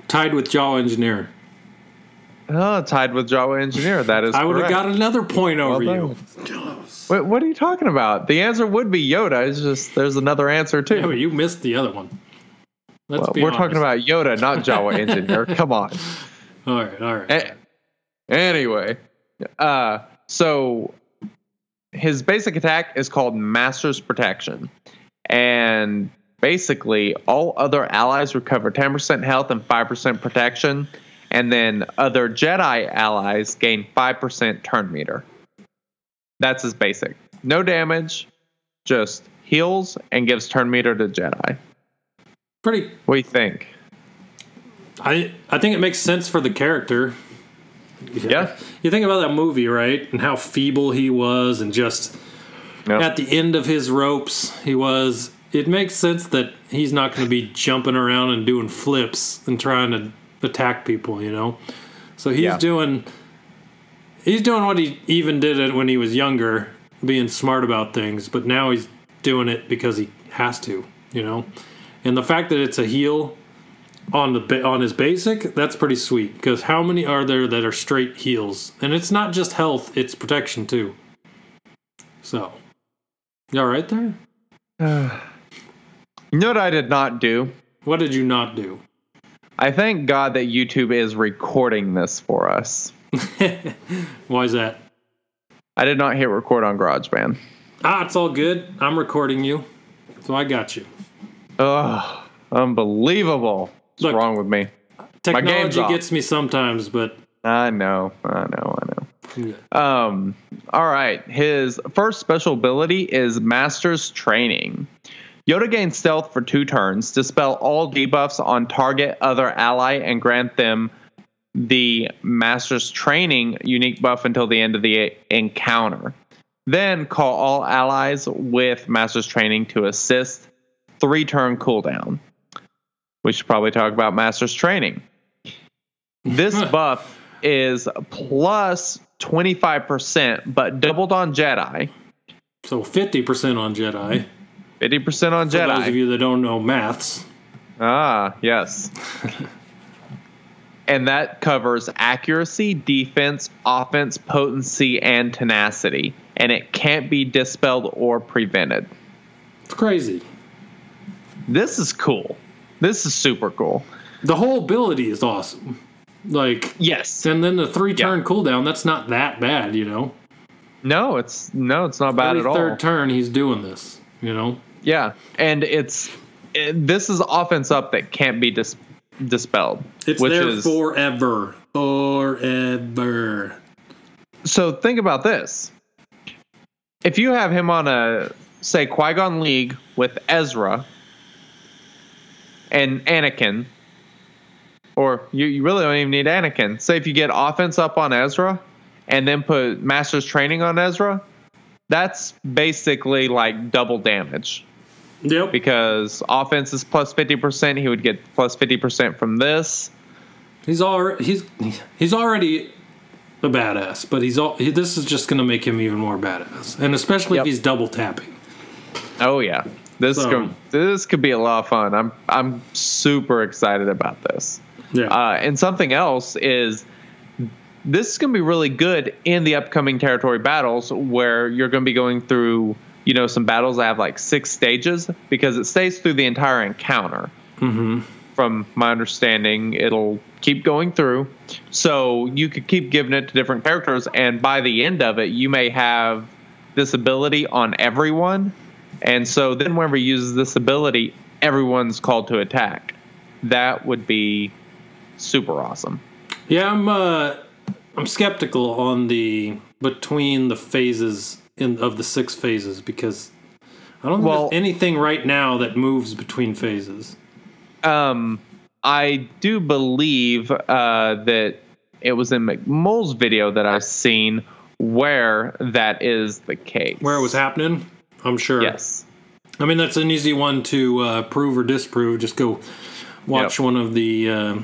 Tied with Jawa Engineer. Oh, tied with Jawa Engineer. That is I would have got another point over Well you. Wait, what are you talking about? The answer would be Yoda. It's just there's another answer too. Yeah, but you missed the other one. Let's Well, be we're honest. talking about Yoda, not Jawa Engineer. Come on. All right, all right. A- anyway, uh, so his basic attack is called Master's Protection, and basically all other allies recover 10% health and 5% protection, and then other Jedi allies gain 5% turn meter. That's his basic. No damage, just heals and gives turn meter to Jedi. Pretty. What do you think? I I think it makes sense for the character. Yeah. You think about that movie, right? And how feeble he was, and just Yep. at the end of his ropes, he was. It makes sense that he's not going to be jumping around and doing flips and trying to attack people, you know. So he's Yeah. doing. He's doing what he even did it when he was younger, being smart about things. But now he's doing it because he has to, you know. And the fact that it's a heal on the on his basic, that's pretty sweet. Because how many are there that are straight heals? And it's not just health; it's protection too. So, you all right there? Uh, You know what I did not do? What did you not do? I thank God that YouTube is recording this for us. Why is that? I did not hit record on GarageBand. Ah, it's all good. I'm recording you, so I got you. Ugh, unbelievable. What's Look. wrong with me? Technology gets me sometimes, but I know, I know, I know. Um, all right. His first special ability is Master's Training. Yoda gains stealth for two turns, dispel all debuffs on target other ally, and grant them the Master's Training unique buff until the end of the encounter. Then call all allies with Master's Training to assist. Three turn cooldown. We should probably talk about Master's Training. This buff is plus 25%, but doubled on Jedi, so 50% on Jedi. 50% on For those of you that don't know maths, Ah, yes. and that covers accuracy, defense, offense, potency, and tenacity. And it can't be dispelled or prevented. it's crazy. This is cool. This is super cool. The whole ability is awesome. Like, Yes. and then the three turn cooldown, that's not that bad, you know? No, it's no, it's not bad Every at all. third turn, he's doing this, you know? Yeah, and it's it, this is offense up that can't be dis, dispelled, It's which there is forever. Forever. so. Think about this: if you have him on a say Qui Gon League with Ezra and Anakin, or you, you really don't even need Anakin. Say if you get offense up on Ezra and then put Master's Training on Ezra, that's basically like double damage. Yep. because offense is plus 50%. He would get plus 50% from this. He's already he's he's already a badass, but he's all he, this is just going to make him even more badass, and especially Yep. if he's double tapping. Oh yeah. This So- could, this could be a lot of fun. I'm I'm super excited about this. Yeah. Uh, and something else is this is going to be really good in the upcoming territory battles where you're going to be going through, you know, some battles that have like six stages because it stays through the entire encounter. Mm-hmm. From my understanding, it'll keep going through. So you could keep giving it to different characters, and by the end of it, you may have this ability on everyone. And so then, whenever he uses this ability, everyone's called to attack. That would be super awesome. yeah, I'm uh I'm skeptical on the between the phases in of the six phases because I don't think Well- there's anything right now that moves between phases. Um, I do believe uh, that it was in McMull's video that I've seen where that is the case. Where it was happening, I'm sure. Yes. I mean, that's an easy one to uh, prove or disprove. Just go watch Yep. one of the uh,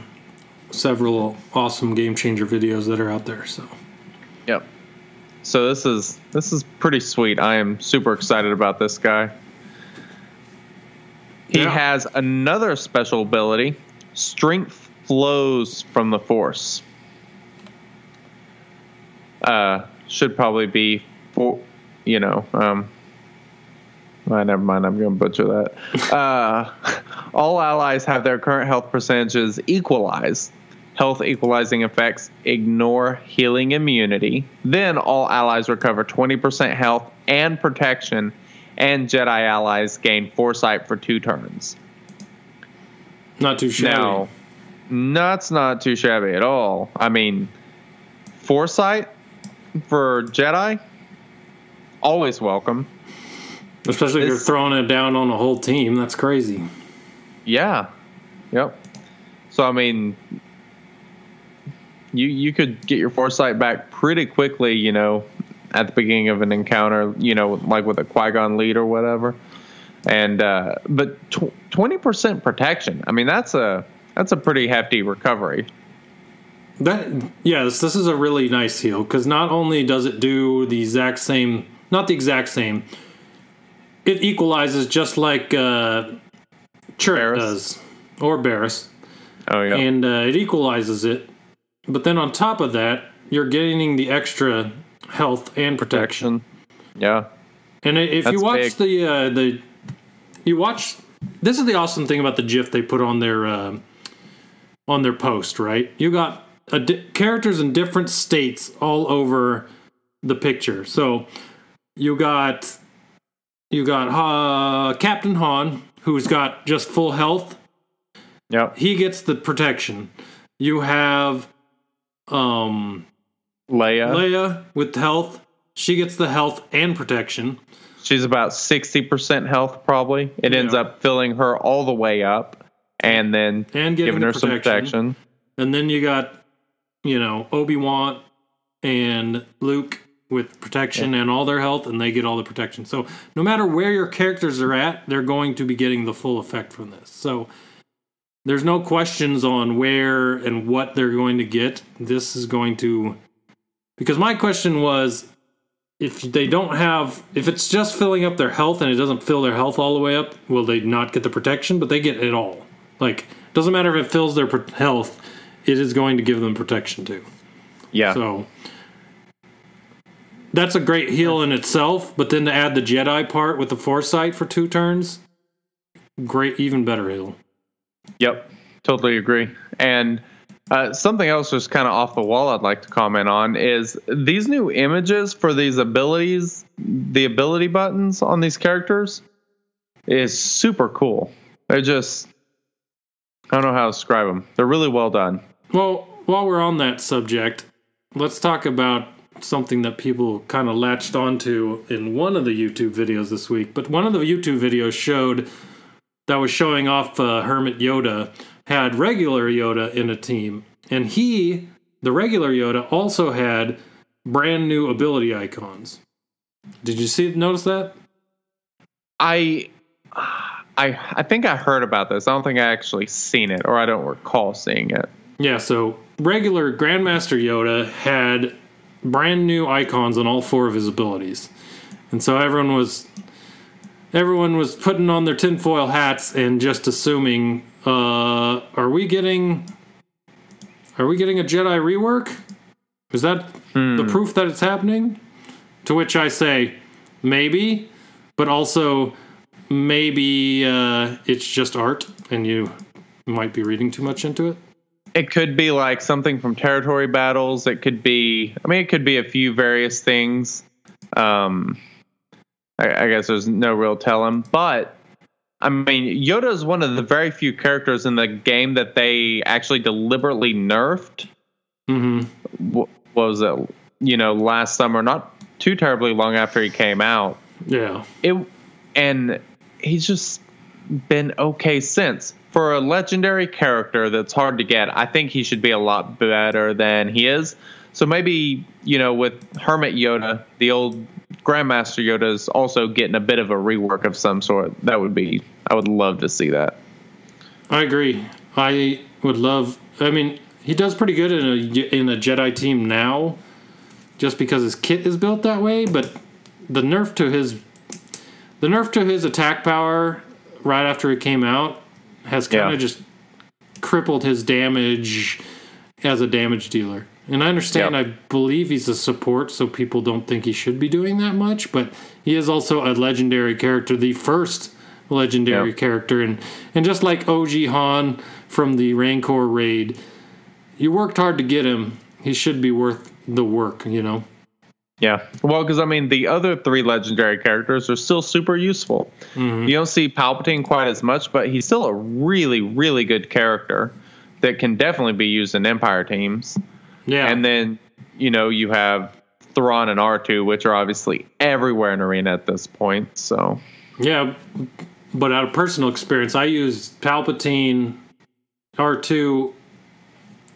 several awesome game changer videos that are out there. So, Yep. So this is this is pretty sweet. I am super excited about this guy. He Yeah. has another special ability. Strength flows from the force. Uh should probably be for you know, um well, never mind. I'm going to butcher that. Uh, all allies have their current health percentages equalized. Health equalizing effects ignore healing immunity. Then all allies recover 20% health and protection, and Jedi allies gain foresight for two turns. not too shabby. Now, that's not too shabby at all. I mean, foresight for Jedi, always welcome. Especially if you're throwing it down on a whole team. That's crazy. Yeah. Yep. So I mean you you could get your foresight back pretty quickly, you know, at the beginning of an encounter, you know, like with a Qui-Gon lead or whatever. And uh but 20% protection. I mean, that's a that's a pretty hefty recovery. That yes, this is a really nice heal because not only does it do the exact same, not the exact same, it equalizes just like uh, Chirrut does or Barris. Oh yeah. and uh, it equalizes it. But then on top of that, you're gaining the extra health and protection. yeah. And if That's you watch big. the uh, the you watch this is the awesome thing about the GIF they put on their uh, on their post, right? You got a di- characters in different states all over the picture. So you got you got uh, Captain Han, who's got just full health. Yep. He gets the protection. You have um, Leia. Leia with health. She gets the health and protection. She's about 60% health, probably. It ends up filling her all the way up and then And giving the her some protection. protection. And then you got, you know, Obi Wan and Luke with protection and all their health, and they get all the protection. So no matter where your characters are at, they're going to be getting the full effect from this. So there's no questions on where and what they're going to get. This is going to. Because my question was if they don't have. If it's just filling up their health and it doesn't fill their health all the way up, will they not get the protection? But they get it all. Like, doesn't matter if it fills their health, it is going to give them protection too. Yeah. So that's a great heal in itself, but then to add the Jedi part with the foresight for two turns, great, even better heal. Yep, totally agree. And uh, something else just kind of off the wall I'd like to comment on is these new images for these abilities, the ability buttons on these characters is super cool. They're just, I don't know how to describe them. They're really well done. Well, while we're on that subject, let's talk about something that people kind of latched onto in one of the YouTube videos this week. But one of the YouTube videos showed that was showing off uh, Hermit Yoda had regular Yoda in a team, and he, the regular Yoda, also had brand new ability icons. Did you see notice that? I, I, I think I heard about this. I don't think I actually seen it, or I don't recall seeing it. Yeah, so regular Grandmaster Yoda had brand new icons on all four of his abilities. And so everyone was everyone was putting on their tinfoil hats and just assuming, uh, are we getting are we getting a Jedi rework? Is that the proof that it's happening? To which I say, maybe, but also maybe uh, it's just art and you might be reading too much into it. It could be like something from territory battles. It could be, I mean, it could be a few various things. Um, I, I guess there's no real telling, but I mean, Yoda is one of the very few characters in the game that they actually deliberately nerfed. Mm-hmm. Wh- What was it? You know, last summer, not too terribly long after he came out. Yeah. It and he's just been okay since. For a legendary character that's hard to get, I think he should be a lot better than he is. So maybe, you know, with Hermit Yoda, the old Grandmaster Yoda is also getting a bit of a rework of some sort. That would be I would love to see that. I agree. I would love. I mean, he does pretty good in a in a Jedi team now, just because his kit is built that way. But the nerf to his the nerf to his attack power right after it came out has kind of Yeah. just crippled his damage as a damage dealer. And I understand. Yep. I believe he's a support, so people don't think he should be doing that much. But he is also a legendary character, the first legendary Yep. character, and and just like OG Han from the Rancor raid, you worked hard to get him. He should be worth the work, you know. Yeah. Well, because I mean, the other three legendary characters are still super useful. Mm-hmm. You don't see Palpatine quite as much, but he's still a really, really good character that can definitely be used in Empire teams. Yeah, And then, you know, you have Thrawn and R2, which are obviously everywhere in Arena at this point. So, Yeah, but out of personal experience, I use Palpatine R2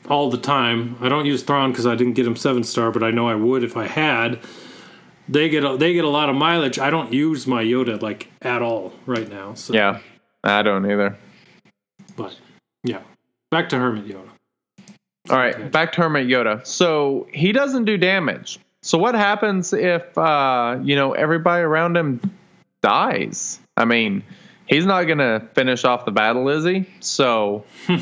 all the time. I don't use Thrawn because I didn't get him seven star, but I know I would if I had. They get a, they get a lot of mileage. I don't use my Yoda like at all right now. So, yeah, I don't either. but yeah, back to Hermit Yoda. All right, back to Hermit Yoda. So he doesn't do damage. So what happens if uh, you know everybody around him dies? I mean, he's not gonna finish off the battle, is he? So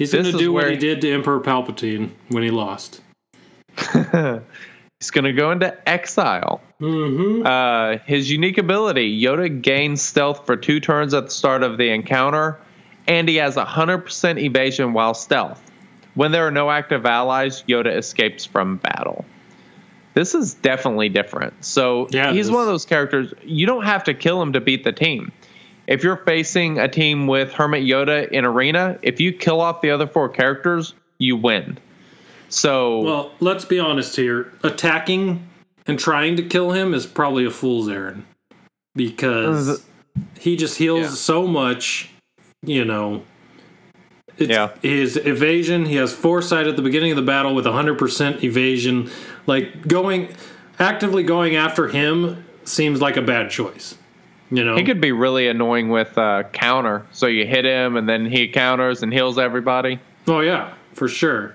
He's going to do what he did to Emperor Palpatine when he lost. he's gonna go into exile. Uh, his unique ability: Yoda gains stealth for two turns at the start of the encounter, and he has 100% evasion while stealth. When there are no active allies, Yoda escapes from battle. This is definitely different. So Yeah, he's one of those characters. You don't have to kill him to beat the team. If you're facing a team with Hermit Yoda in arena, if you kill off the other four characters, you win. So Well, let's be honest here. Attacking and trying to kill him is probably a fool's errand because he just heals Yeah. so much. You know, it's, Yeah. his evasion. He has foresight at the beginning of the battle with 100% evasion. Like going actively going after him seems like a bad choice. You know, he could be really annoying with uh, counter. So you hit him and then he counters and heals everybody. oh yeah, for sure,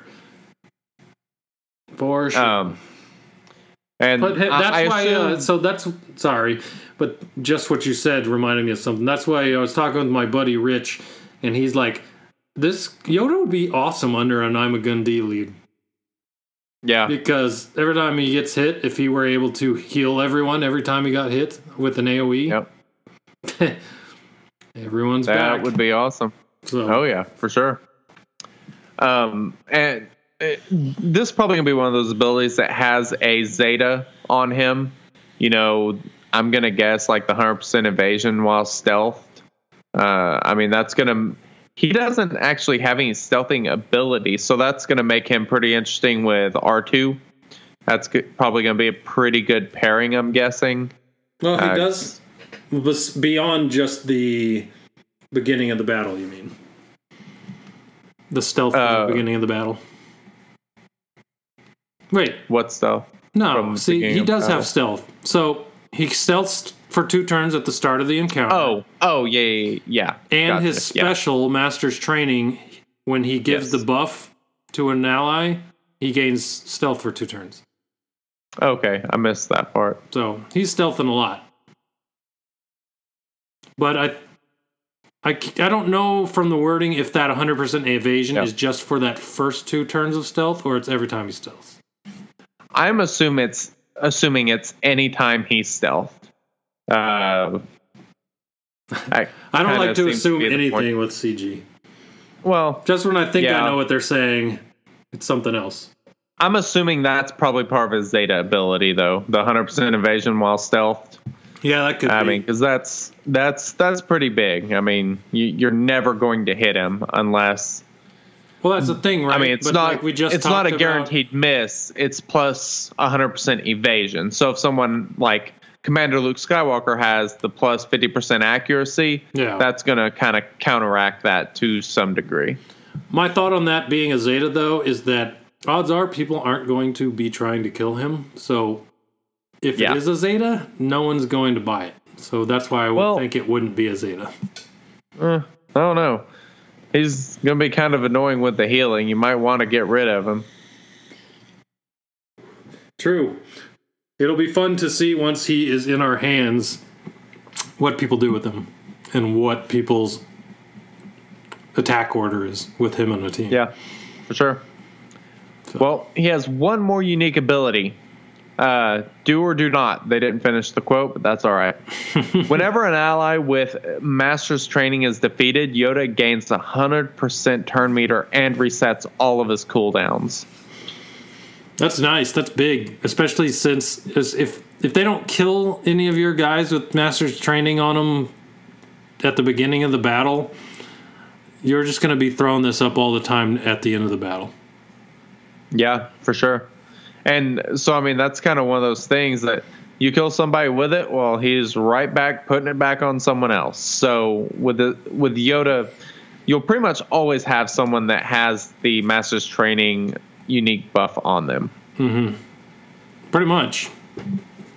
for sure. Um, and But I- that's I why. assume- uh, so that's sorry, but just what you said reminded me of something. That's why I was talking with my buddy Rich, and he's like, "This Yoda would be awesome under an Ima-Gun Di lead yeah, because every time he gets hit, if he were able to heal everyone every time he got hit with an AOE, yep, everyone's that back. would be awesome. so, Oh yeah, for sure. Um, and it, this is probably gonna be one of those abilities that has a Zeta on him. You know, I'm gonna guess like the hundred percent evasion while stealthed. Uh, I mean, that's gonna. He doesn't actually have any stealthing ability, so that's gonna make him pretty interesting with R2. That's probably gonna be a pretty good pairing, I'm guessing. well, he uh, does was beyond just the beginning of the battle. You mean the stealth at Uh, the beginning of the battle? Wait, What stealth? No, see, he does battle. have stealth. So he stealths for two turns at the start of the encounter. Oh, oh yeah, yeah, yeah. and Gotcha, his yeah. special master's training, when he gives Yes. the buff to an ally, he gains stealth for two turns. Okay, I missed that part. So he's stealthing a lot. But I, I, I don't know from the wording if that 100% evasion Yeah. is just for that first two turns of stealth or it's every time he stealths. I'm assume it's assuming it's any time he's stealthed. Uh, I, I don't like to assume the anything point. with CG. Well, Just when I think Yeah. I know what they're saying, it's something else. I'm assuming that's probably part of his Zeta ability, though. The 100% evasion while stealthed. Yeah, that could be. I be. mean, because that's that's that's pretty big. I mean, you, you're never going to hit him unless. well, that's the thing, right? I mean, it's But not. like we just it's not a talked about- guaranteed miss. It's plus 100% evasion. So if someone like Commander Luke Skywalker has the plus 50% accuracy, Yeah. that's going to kind of counteract that to some degree. My thought on that being a Zeta, though, is that odds are people aren't going to be trying to kill him. So if Yeah. it is a Zeta, no one's going to buy it. So that's why I would Well- think it wouldn't be a Zeta. Eh, I don't know. He's going to be kind of annoying with the healing. You might want to get rid of him. True. It'll be fun to see once he is in our hands what people do with him and what people's attack order is with him on the team. Yeah, for sure. Well, he has one more unique ability. Uh, do or do not. They didn't finish the quote, but that's all right. Whenever an ally with Master's training is defeated, Yoda gains a 100% turn meter and resets all of his cooldowns. That's nice. That's big, especially since if if they don't kill any of your guys with master's training on them at the beginning of the battle, you're just going to be throwing this up all the time at the end of the battle. Yeah, for sure. And so, I mean, that's kind of one of those things that you kill somebody with it, well, he's right back putting it back on someone else. So with the with Yoda, you'll pretty much always have someone that has the Master's Training unique buff on them. Pretty much.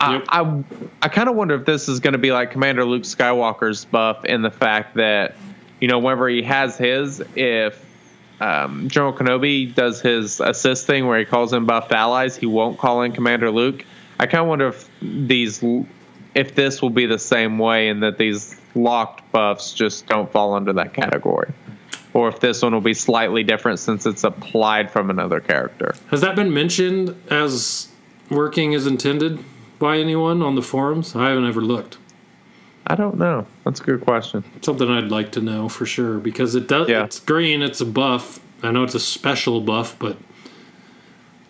I Yep. I, I kind of wonder if this is going to be like Commander Luke Skywalker's buff in the fact that you know whenever he has his, if um, General Kenobi does his assist thing where he calls in buffed allies, he won't call in Commander Luke. I kind of wonder if these if this will be the same way and that these locked buffs just don't fall under that category. Or if this one will be slightly different since it's applied from another character. Has that been mentioned as working as intended by anyone on the forums? I haven't ever looked. I don't know. That's a good question. Something I'd like to know for sure because it does. Yeah. It's green. It's a buff. I know it's a special buff, but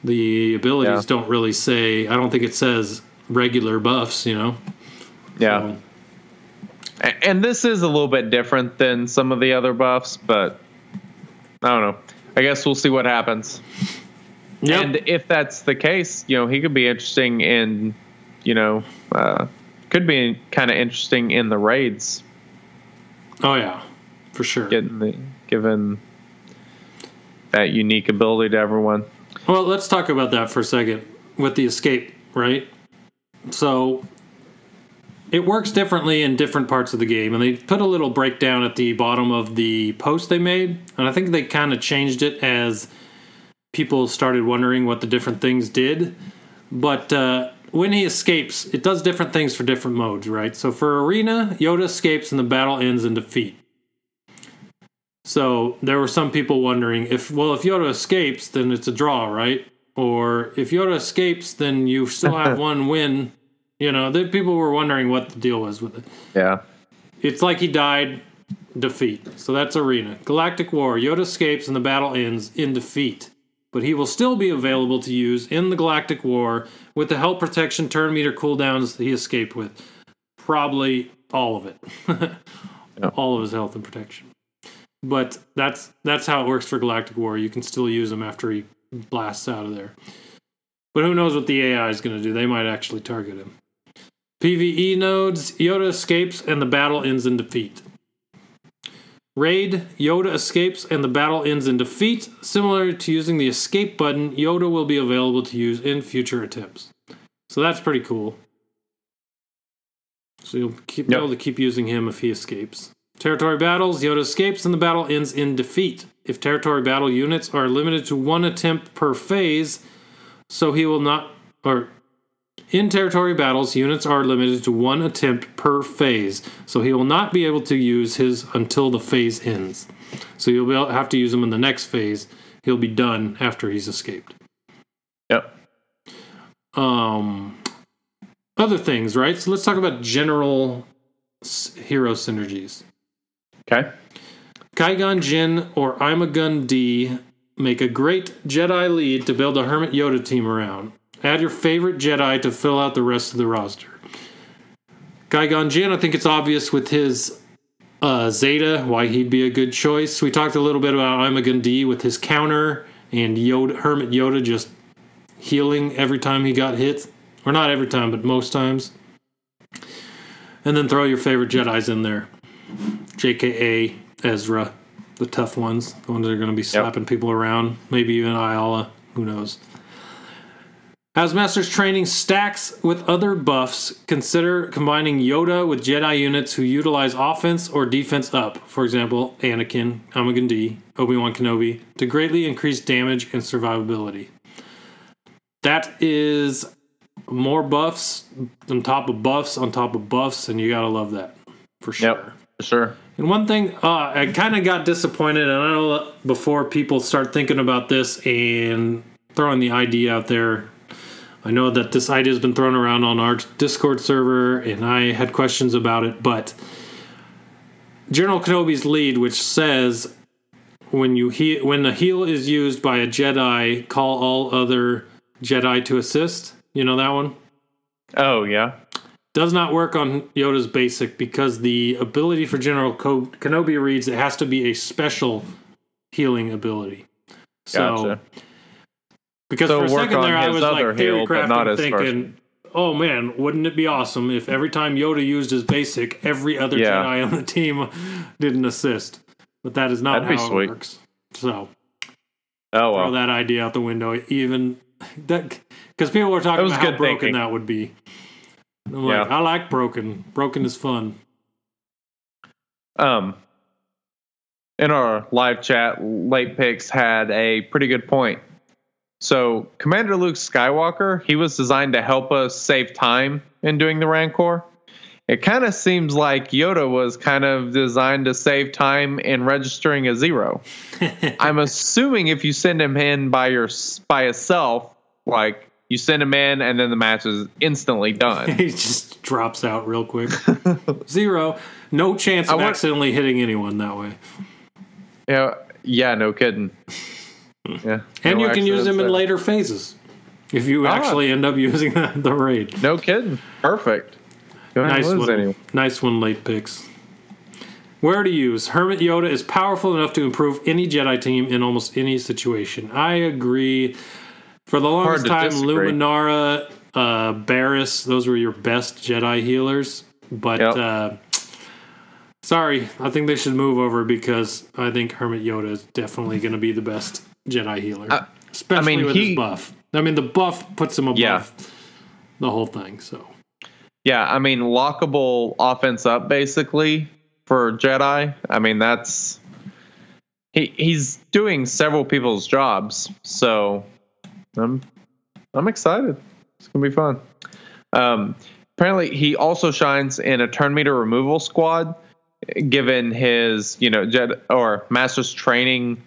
The abilities Yeah. don't really say. I don't think it says regular buffs. You know. Yeah. So, And this is a little bit different than some of the other buffs, but I don't know. I guess we'll see what happens. Yep. And if that's the case, you know, he could be interesting in, you know, uh, could be kind of interesting in the raids, oh yeah, for sure. getting the given that unique ability to everyone. Well, let's talk about that for a second with the escape, right? So it works differently in different parts of the game, and they put a little breakdown at the bottom of the post they made, and I think they kind of changed it as people started wondering what the different things did. But uh, when he escapes, it does different things for different modes, right? So for arena, Yoda escapes and the battle ends in defeat. So there were some people wondering if, well, if Yoda escapes, then it's a draw, right? Or if Yoda escapes, then you still have one win. You know, the people were wondering what the deal was with it. Yeah. It's like he died, defeat. So that's arena. Galactic War. Yoda escapes and the battle ends in defeat. But he will still be available to use in the Galactic War with the health protection turn meter cooldowns he escaped with. Probably all of it. All of his health and protection. But that's that's how it works for Galactic War. You can still use him after he blasts out of there. But who knows what the AI is going to do? They might actually target him. PvE nodes, Yoda escapes and the battle ends in defeat. Raid, Yoda escapes and the battle ends in defeat. Similar to using the escape button, Yoda will be available to use in future attempts. So that's pretty cool. So you'll keep, be able to keep using him if he escapes. Territory battles, Yoda escapes and the battle ends in defeat. If territory battle units are limited to one attempt per phase, so he will not, or in territory battles, units are limited to one attempt per phase, so he will not be able to use his until the phase ends. So you'll have to use him in the next phase. He'll be done after he's escaped. Yep. Um, other things, right? So let's talk about general s- hero synergies. Okay. Qui-Gon Jinn or Ima-Gun Di make a great Jedi lead to build a Hermit Yoda team around. Add your favorite Jedi to fill out the rest of the roster. Qui-Gon Jinn, I think it's obvious with his uh, Zeta why he'd be a good choice. We talked a little bit about I'm D with his counter and Yoda, Hermit Yoda just healing every time he got hit. Or not every time, but most times. And then throw your favorite Jedi's in there. JKA, Ezra, the tough ones, the ones that are going to be slapping people around, maybe even Aayla, who knows. As Master's training stacks with other buffs, consider combining Yoda with Jedi units who utilize offense or defense up, for example, Anakin, Anakin D, Obi-Wan Kenobi, to greatly increase damage and survivability. That is more buffs on top of buffs on top of buffs, and you gotta love that for sure. Yep. For sure. And one thing, uh, I kind of got disappointed, and I know before people start thinking about this and throwing the idea out there, I know that this idea has been thrown around on our Discord server, and I had questions about it, but General Kenobi's lead, which says when you he- when the heal is used by a Jedi, call all other Jedi to assist. You know that one? Oh yeah. does not work on Yoda's basic because the ability for General Kenobi reads it has to be a special healing ability. So Gotcha. Because So for a second there I was like theory heal, but not crafting his thinking, oh man, wouldn't it be awesome if every time Yoda used his basic, every other Yeah. Jedi on the team didn't assist? But that is not That'd how sweet. it works. So Oh throw that idea out the window. Even that because people were talking about how broken thinking. that would be. I'm like, Yeah. I like broken. Broken is fun. Um, in our live chat, late picks had a pretty good point. So, Commander Luke Skywalker, he was designed to help us save time in doing the Rancor. It kind of seems like Yoda was kind of designed to save time in registering a zero. I'm assuming if you send him in by your by yourself, like you send him in and then the match is instantly done. he just drops out real quick. Zero. No chance of want- accidentally hitting anyone that way. Yeah, yeah, no kidding. Yeah, And No you can use them in there. later phases if you Ah. actually end up using the, the raid. No kidding. Perfect. Nice one. anyone. Nice one, late picks. Where to use? Hermit Yoda is powerful enough to improve any Jedi team in almost any situation. I agree. For the longest time, disagree. Luminara, uh, Barris, those were your best Jedi healers. But Yep. uh, sorry, I think they should move over because I think Hermit Yoda is definitely going to be the best Jedi healer, especially mean, with he- his buff. I mean, the buff puts him above Yeah. the whole thing. So Yeah, I mean lockable offense up basically for Jedi. I mean that's he he's doing several people's jobs, so I'm I'm excited. It's gonna be fun. Um, apparently, he also shines in a turn meter removal squad, given his you know Jedi or Master's training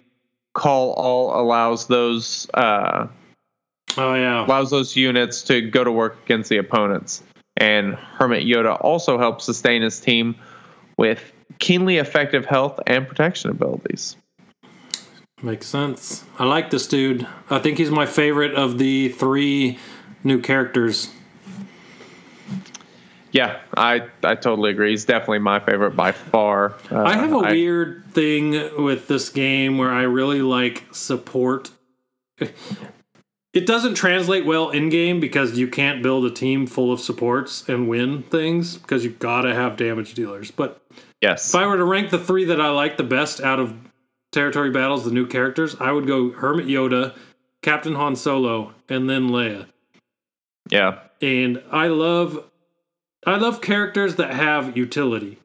call all allows those uh, oh yeah, allows those units to go to work against the opponents. And Hermit Yoda also helps sustain his team with keenly effective health and protection abilities. Makes sense. I like this dude. I think he's my favorite of the three new characters. Yeah, I, I totally agree. He's definitely my favorite by far. Uh, I have a weird thing with this game where I really like support. It doesn't translate well in game because you can't build a team full of supports and win things because you've got to have damage dealers. But Yes. if I were to rank the three that I like the best out of territory battles, the new characters, I would go Hermit Yoda, Captain Han Solo, and then Leia. Yeah. and I love I love characters that have utility.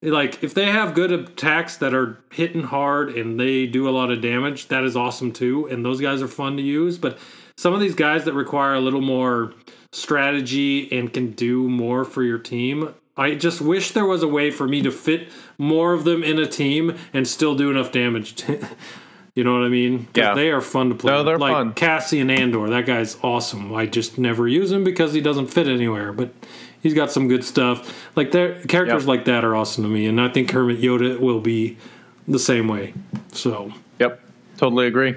Like if they have good attacks that are hitting hard and they do a lot of damage, that is awesome too. And those guys are fun to use. But some of these guys that require a little more strategy and can do more for your team, I just wish there was a way for me to fit more of them in a team and still do enough damage. you know what I mean? Yeah. they are fun to play. No, they're like fun. Cassian Andor, that guy's awesome. I just never use him because he doesn't fit anywhere, but he's got some good stuff. Like characters Yep. like that are awesome to me, and I think Hermit Yoda will be the same way. So Yep. Totally agree.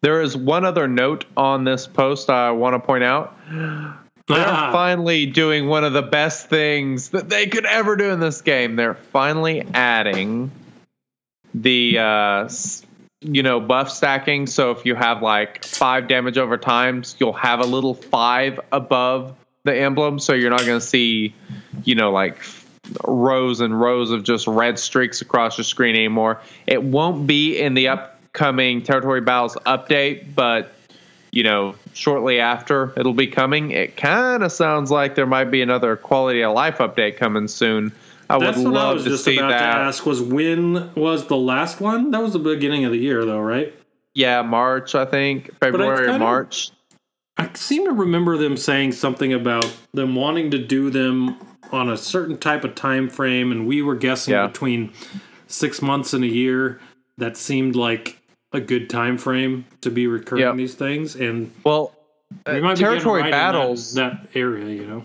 There is one other note on this post I want to point out. They're Ah, finally doing one of the best things that they could ever do in this game. They're finally adding the uh you know buff stacking so if you have like 5 damage over times, you'll have a little 5 above the emblem so you're not going to see you know like rows and rows of just red streaks across your screen anymore. It won't be in the upcoming Territory Battles update, but you know, shortly after it'll be coming. It kind of sounds like there might be another quality of life update coming soon. I that's would what I love was to just see about that. to ask. Was when was the last one? That was the beginning of the year, though, right? Yeah, March, I think. February or March. I seem to remember them saying something about them wanting to do them on a certain type of time frame, and we were guessing Yeah. between six months and a year. That seemed like a good time frame to be recurring Yep. these things, and Well, uh, we might be territory right in that- battles. that, area, you know.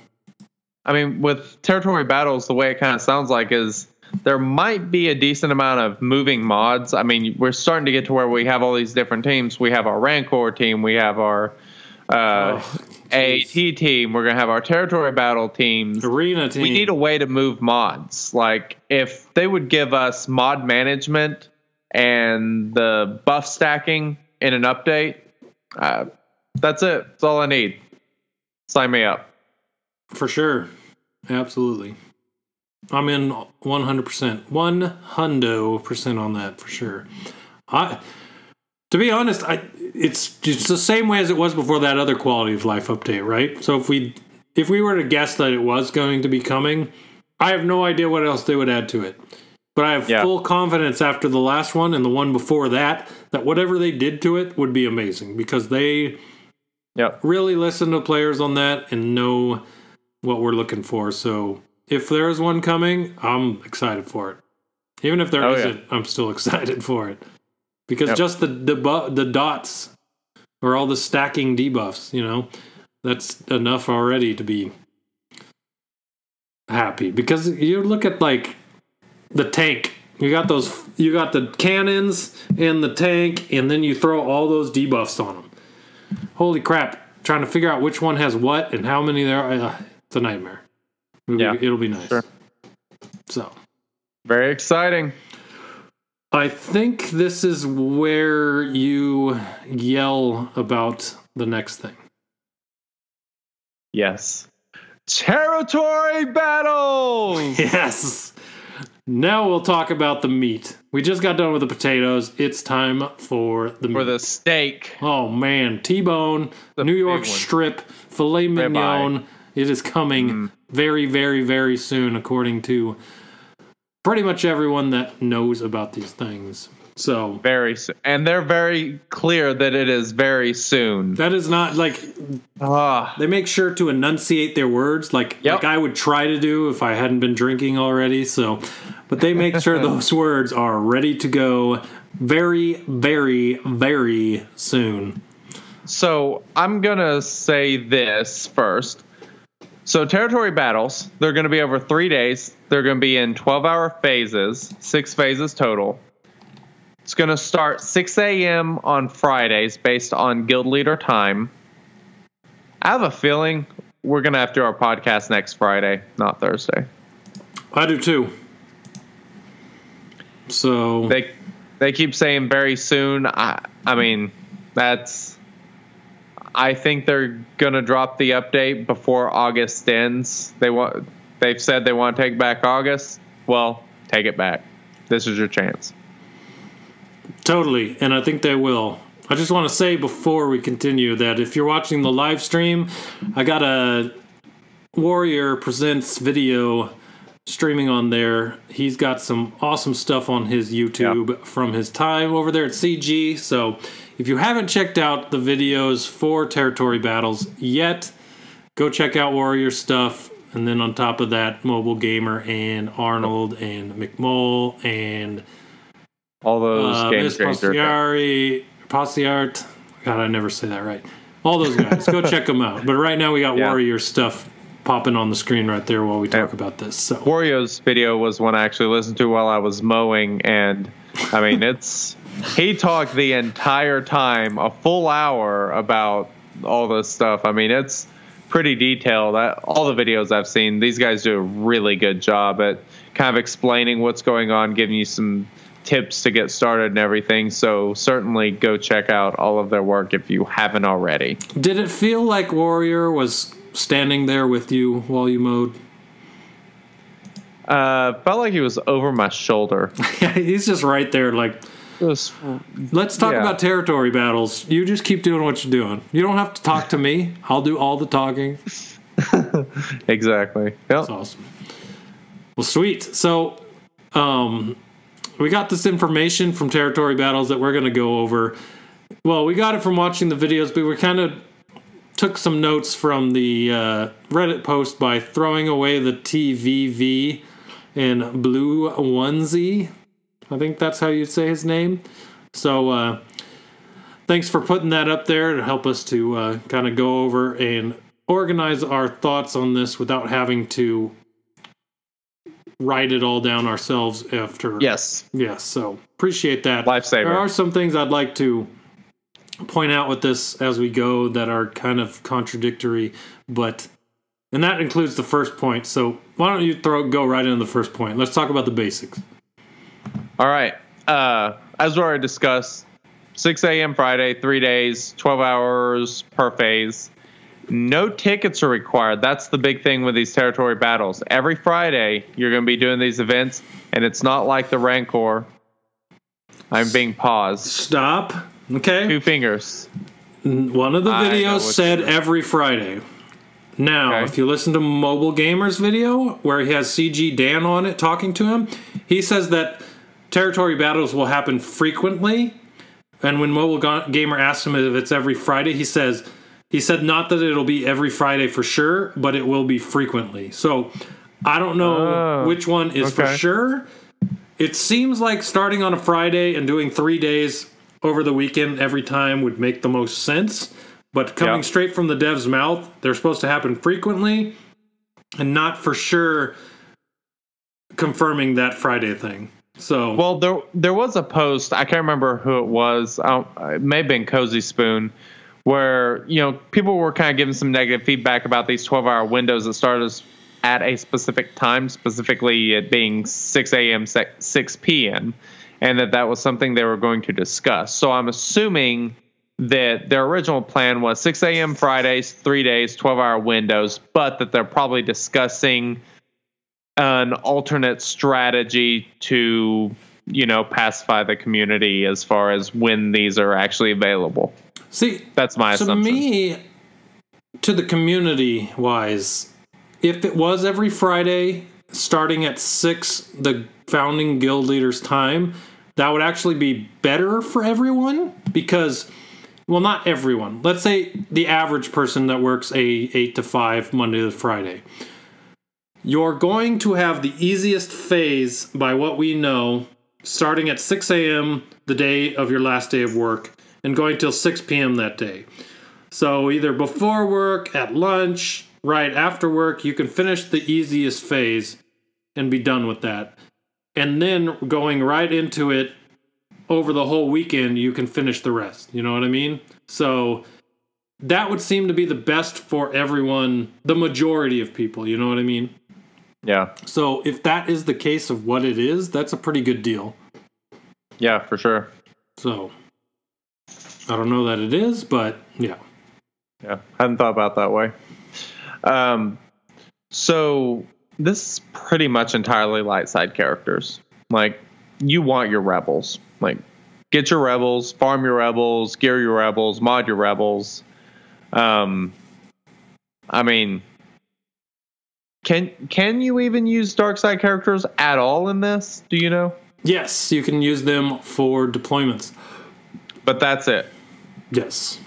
I mean, with territory battles, the way it kind of sounds like is there might be a decent amount of moving mods. I mean, we're starting to get to where we have all these different teams. We have our Rancor team. We have our uh, Oh, AT team. We're gonna have our territory battle teams. Arena team. we need a way to move mods. Like if they would give us mod management and the buff stacking in an update, uh, that's it. That's all I need. Sign me up. For sure. Absolutely. I'm in 100%. 100% on that for sure. I to be honest, I it's it's the same way as it was before that other quality of life update, right? So if we if we were to guess that it was going to be coming, I have no idea what else they would add to it. But I have Yeah. full confidence after the last one and the one before that that whatever they did to it would be amazing because they Yep. really listen to players on that and know what we're looking for. So if there is one coming, I'm excited for it. Even if there Oh, yeah. not I'm still excited for it because Yep. just the the bu- the dots or all the stacking debuffs, you know, that's enough already to be happy. Because you look at like the tank You got those. You got the cannons and the tank, and then you throw all those debuffs on them. Holy crap! Trying to figure out which one has what and how many there are. Uh, it's a nightmare. It'll, Yeah, be, it'll be nice. sure. So Very exciting. I think this is where you yell about the next thing. Yes. Territory battles. Yes. Now we'll talk about the meat. We just got done with the potatoes. It's time for the For meat. the steak. Oh man, T-bone, The New York big one. strip, filet mignon. It is coming Mm. very, very, very soon, according to pretty much everyone that knows about these things. So Very soon. And they're very clear that it is very soon. that is not like Ah, they make sure to enunciate their words like Yep. like I would try to do if I hadn't been drinking already. So, but they make sure those words are ready to go very, very, very soon. So I'm gonna say this first. So territory battles, they're gonna be over three days. They're gonna be in 12 hour phases, six phases total. It's gonna start 6 a.m. on Fridays based on guild leader time. I have a feeling we're gonna have to do our podcast next Friday, not Thursday. I do too. So They they keep saying very soon. I I mean, that's I think they're gonna drop the update before August ends. They want they've said they want to take back August. Well, take it back. This is your chance. Totally, and I think they will. I just want to say before we continue that if you're watching the live stream, I got a Warrior Presents video streaming on there. He's got some awesome stuff on his YouTube from his time over there at CG. So if you haven't checked out the videos for Territory Battles yet, go check out Warrior stuff. And then on top of that, Mobile Gamer and Arnold and McMull and All those uh, game Miss changer. Passiari, Passiart. God, I never say that right. All those guys, go check them out. But right now we got Yeah. Warrior stuff popping on the screen right there while we talk Yeah. about this. So Warrior's video was one I actually listened to while I was mowing, and I mean, it's he talked the entire time, a full hour about all this stuff. I mean, it's pretty detailed. I, all the videos I've seen, these guys do a really good job at kind of explaining what's going on, giving you some tips to get started and everything. So certainly go check out all of their work if you haven't already. did it feel like Warrior was standing there with you while you mowed? Uh, felt like he was over my shoulder. Yeah, he's just right there. Like, was let's talk Yeah. about territory battles. You just keep doing what you're doing. You don't have to talk to me. I'll do all the talking. exactly. Yep. That's awesome. Well, sweet. So, um, we got this information from Territory Battles that we're going to go over. Well, we got it from watching the videos, but we kind of took some notes from the uh, Reddit post by throwing away the TVV in Blue Onesie. I think that's how you'd say his name. So, uh, thanks for putting that up there to help us to uh, kind of go over and organize our thoughts on this without having to write it all down ourselves after. Yes. Yes. So appreciate that. Lifesaver. There are some things I'd like to point out with this as we go that are kind of contradictory, but and that includes the first point. So why don't you throw go right into the first point? Let's talk about the basics. All right. Uh, as we already discussed, 6 a.m. Friday, three days, 12 hours per phase. No tickets are required. That's the big thing with these territory battles. Every Friday, you're going to be doing these events, and it's not like the Rancor. I'm being paused. Stop. Okay. Two fingers. One of the I videos said every Friday. Now, Okay. if you listen to Mobile Gamer's video where he has CG Dan on it talking to him, he says that territory battles will happen frequently. And when Mobile Ga- Gamer asks him if it's every Friday, he says he said not that it'll be every Friday for sure, but it will be frequently. So I don't know Oh, which one is for sure. It seems like starting on a Friday and doing three days over the weekend every time would make the most sense. But coming straight from the dev's mouth, they're supposed to happen frequently and not for sure confirming that Friday thing. So Well, there there was a post. I can't remember who it was. Um, it may have been Cozy Spoon, where you know people were kind of giving some negative feedback about these twelve hour windows that started at a specific time, specifically it being six a.m. six p.m. and that that was something they were going to discuss. So I'm assuming that their original plan was 6 a.m. Fridays, three days, 12 hour windows, but that they're probably discussing an alternate strategy to, you know, pacify the community as far as when these are actually available. see, That's my to assumption. me, to the community wise, if it was every Friday starting at six, the founding guild leaders' time, that would actually be better for everyone because, well, not everyone. Let's say the average person that works a eight to five Monday to Friday. You're going to have the easiest phase by what we know, starting at 6 a.m. the day of your last day of work and going till 6 p.m. that day. So either before work, at lunch, right after work, you can finish the easiest phase and be done with that. And then going right into it over the whole weekend, you can finish the rest. You know what I mean? So that would seem to be the best for everyone, the majority of people. You know what I mean? Yeah. So if that is the case of what it is, that's a pretty good deal. Yeah, for sure. So I don't know that it is, but yeah. Yeah, hadn't thought about that way. Um, so this is pretty much entirely light side characters. Like you want your rebels. Like get your rebels, farm your rebels, gear your rebels, mod your rebels. Um, I mean, can can you even use dark side characters at all in this? Do you know? Yes, you can use them for deployments. But that's it. Yes.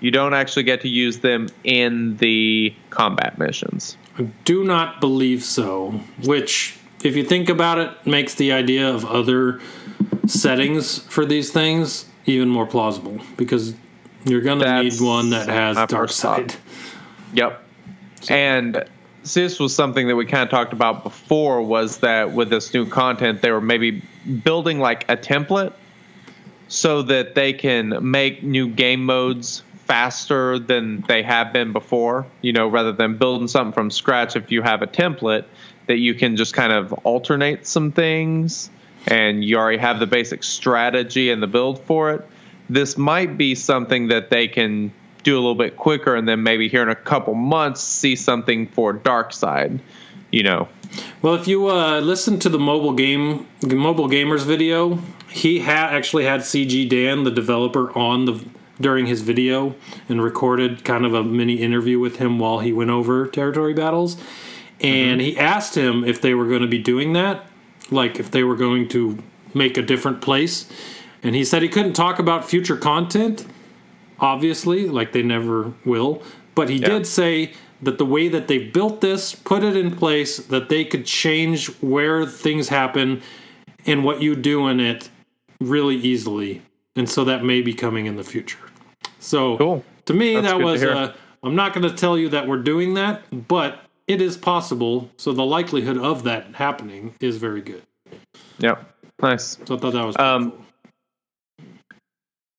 You don't actually get to use them in the combat missions. I do not believe so. Which, if you think about it, makes the idea of other settings for these things even more plausible because you're gonna That's need one that has dark first thought. side. Yep. And so this was something that we kind of talked about before was that with this new content, they were maybe building like a template so that they can make new game modes faster than they have been before, you know, rather than building something from scratch. If you have a template that you can just kind of alternate some things and you already have the basic strategy and the build for it, this might be something that they can do a little bit quicker and then maybe here in a couple months see something for dark side you know Well, if you uh, listen to the mobile game mobile gamers video, he had actually had CG Dan, the developer, on the during his video and recorded kind of a mini interview with him while he went over territory battles. And he asked him if they were going to be doing that, like if they were going to make a different place. And he said he couldn't talk about future content, obviously, like they never will. But he did say that the way that they built this, put it in place, that they could change where things happen and what you do in it really easily. And so that may be coming in the future. So Cool. to me, That's that was, uh, I'm not going to tell you that we're doing that, but it is possible. So the likelihood of that happening is very good. yep nice So I thought that was Um, cool.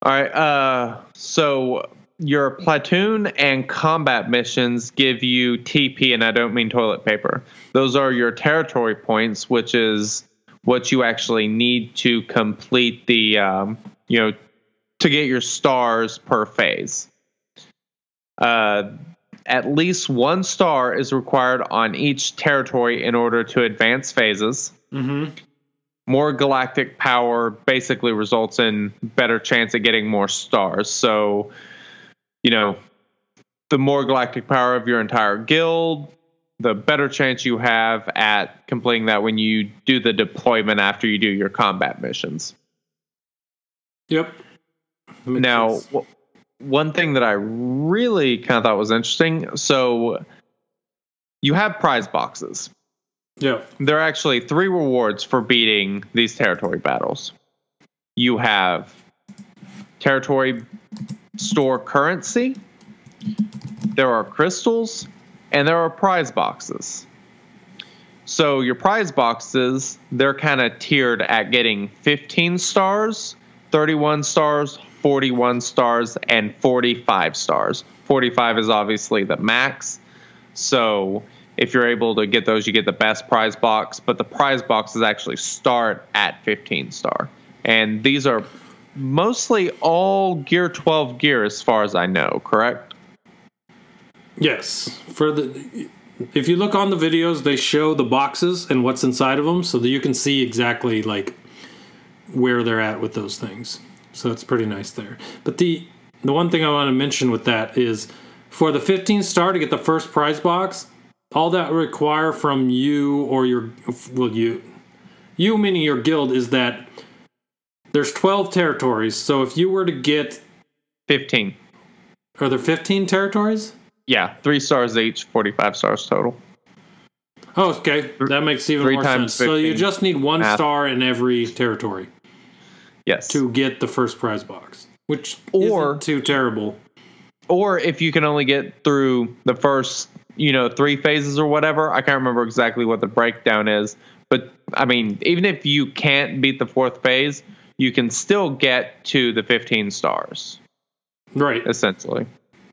all right uh so your platoon and combat missions give you TP, and I don't mean toilet paper. Those are your territory points, which is what you actually need to complete the, um, you know, to get your stars per phase. Uh, at least one star is required on each territory in order to advance phases. More galactic power basically results in better chance at getting more stars. So, you know, the more galactic power of your entire guild, the better chance you have at completing that when you do the deployment after you do your combat missions. Yep. Now, w- one thing that I really kind of thought was interesting so you have prize boxes. yeah. There are actually three rewards for beating these territory battles. You have territory store currency, there are crystals, and there are prize boxes. So your prize boxes, they're kind of tiered at getting 15 stars, 31 stars, 41 stars, and 45 stars. 45 is obviously the max. So if you're able to get those, you get the best prize box. But the prize boxes actually start at 15 star. And these are mostly all Gear 12 gear, as far as I know, correct? Yes. For the if you look on the videos, they show the boxes and what's inside of them, so that you can see exactly like where they're at with those things. So it's pretty nice there. But the the one thing I want to mention with that is for the 15 star to get the first prize box, all that require from you or your well you you meaning your guild is that there's 12 territories. So if you were to get 15. are there 15 territories? Yeah, three stars each, 45 stars total. Oh, okay. That makes even Three more sense. So you just need one Math. star in every territory Yes. to get the first prize box, which Or- isn't too terrible. or if you can only get through the first you know three phases or whatever i can't remember exactly what the breakdown is but i mean even if you can't beat the fourth phase you can still get to the 15 stars Right. essentially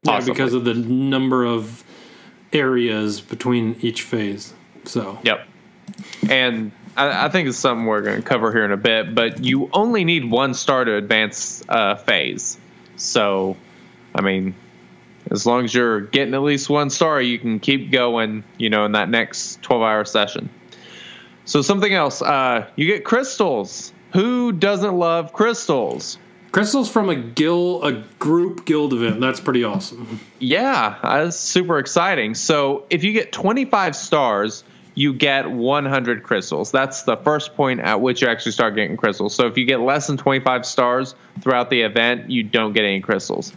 Yeah, Possibly. because of the number of areas between each phase. So yep and I, I think it's something we're going to cover here in a bit but you only need one star to advance uh, phase so i mean as long as you're getting at least one star, you can keep going, you know, in that next 12 hour session. So, something else, uh, you get crystals. Who doesn't love crystals? crystals from a guild, a group guild event. That's pretty awesome. Yeah, that's super exciting. So, if you get 25 stars, you get 100 crystals. That's the first point at which you actually start getting crystals. So, if you get less than 25 stars throughout the event, you don't get any crystals.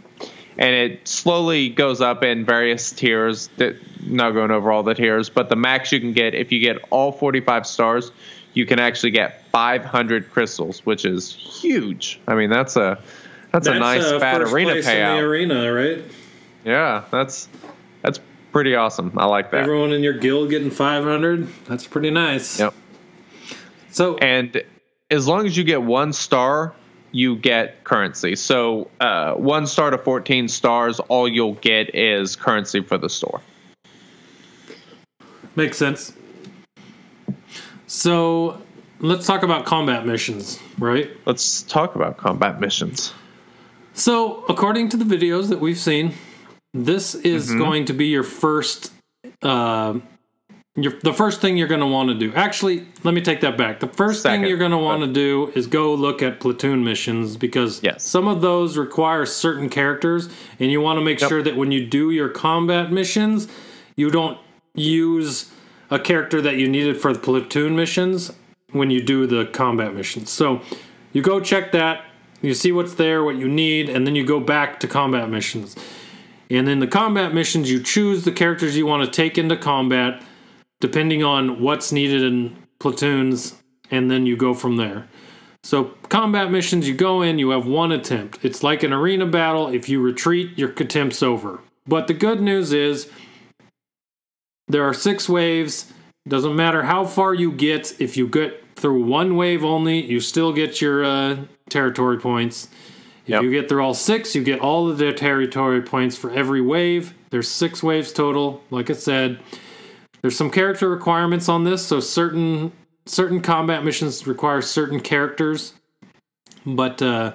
and it slowly goes up in various tiers. That not going over all the tiers, but the max you can get if you get all 45 stars, you can actually get 500 crystals, which is huge. I mean, that's a that's, a nice uh, fat arena payout. the arena, right? Yeah, that's that's pretty awesome. I like that. Everyone in your guild getting 500. That's pretty nice. Yep. So and as long as you get one star you get currency so uh, one star to 14 stars all you'll get is currency for the store makes sense. So let's talk about combat missions, right? let's talk about combat missions So, according to the videos that we've seen, this is Mm-hmm. going to be your first, uh, your the first thing you're going to want to do. Actually, let me take that back. The first Second, thing you're going to want to do is go look at platoon missions because Yes. some of those require certain characters, and you want to make Yep. sure that when you do your combat missions, you don't use a character that you needed for the platoon missions when you do the combat missions. So you go check that, you see what's there, what you need, and then you go back to combat missions. And in the combat missions, you choose the characters you want to take into combat, depending on what's needed in platoons, and then you go from there. So, combat missions, you go in, you have one attempt. It's like an arena battle. If you retreat, your attempt's over. But the good news is, there are six waves. Doesn't matter how far you get. If you get through one wave only, you still get your uh, territory points. If Yep. you get through all six, you get all of the territory points for every wave. There's six waves total. Like I said, there's some character requirements on this. So certain certain combat missions require certain characters. But uh,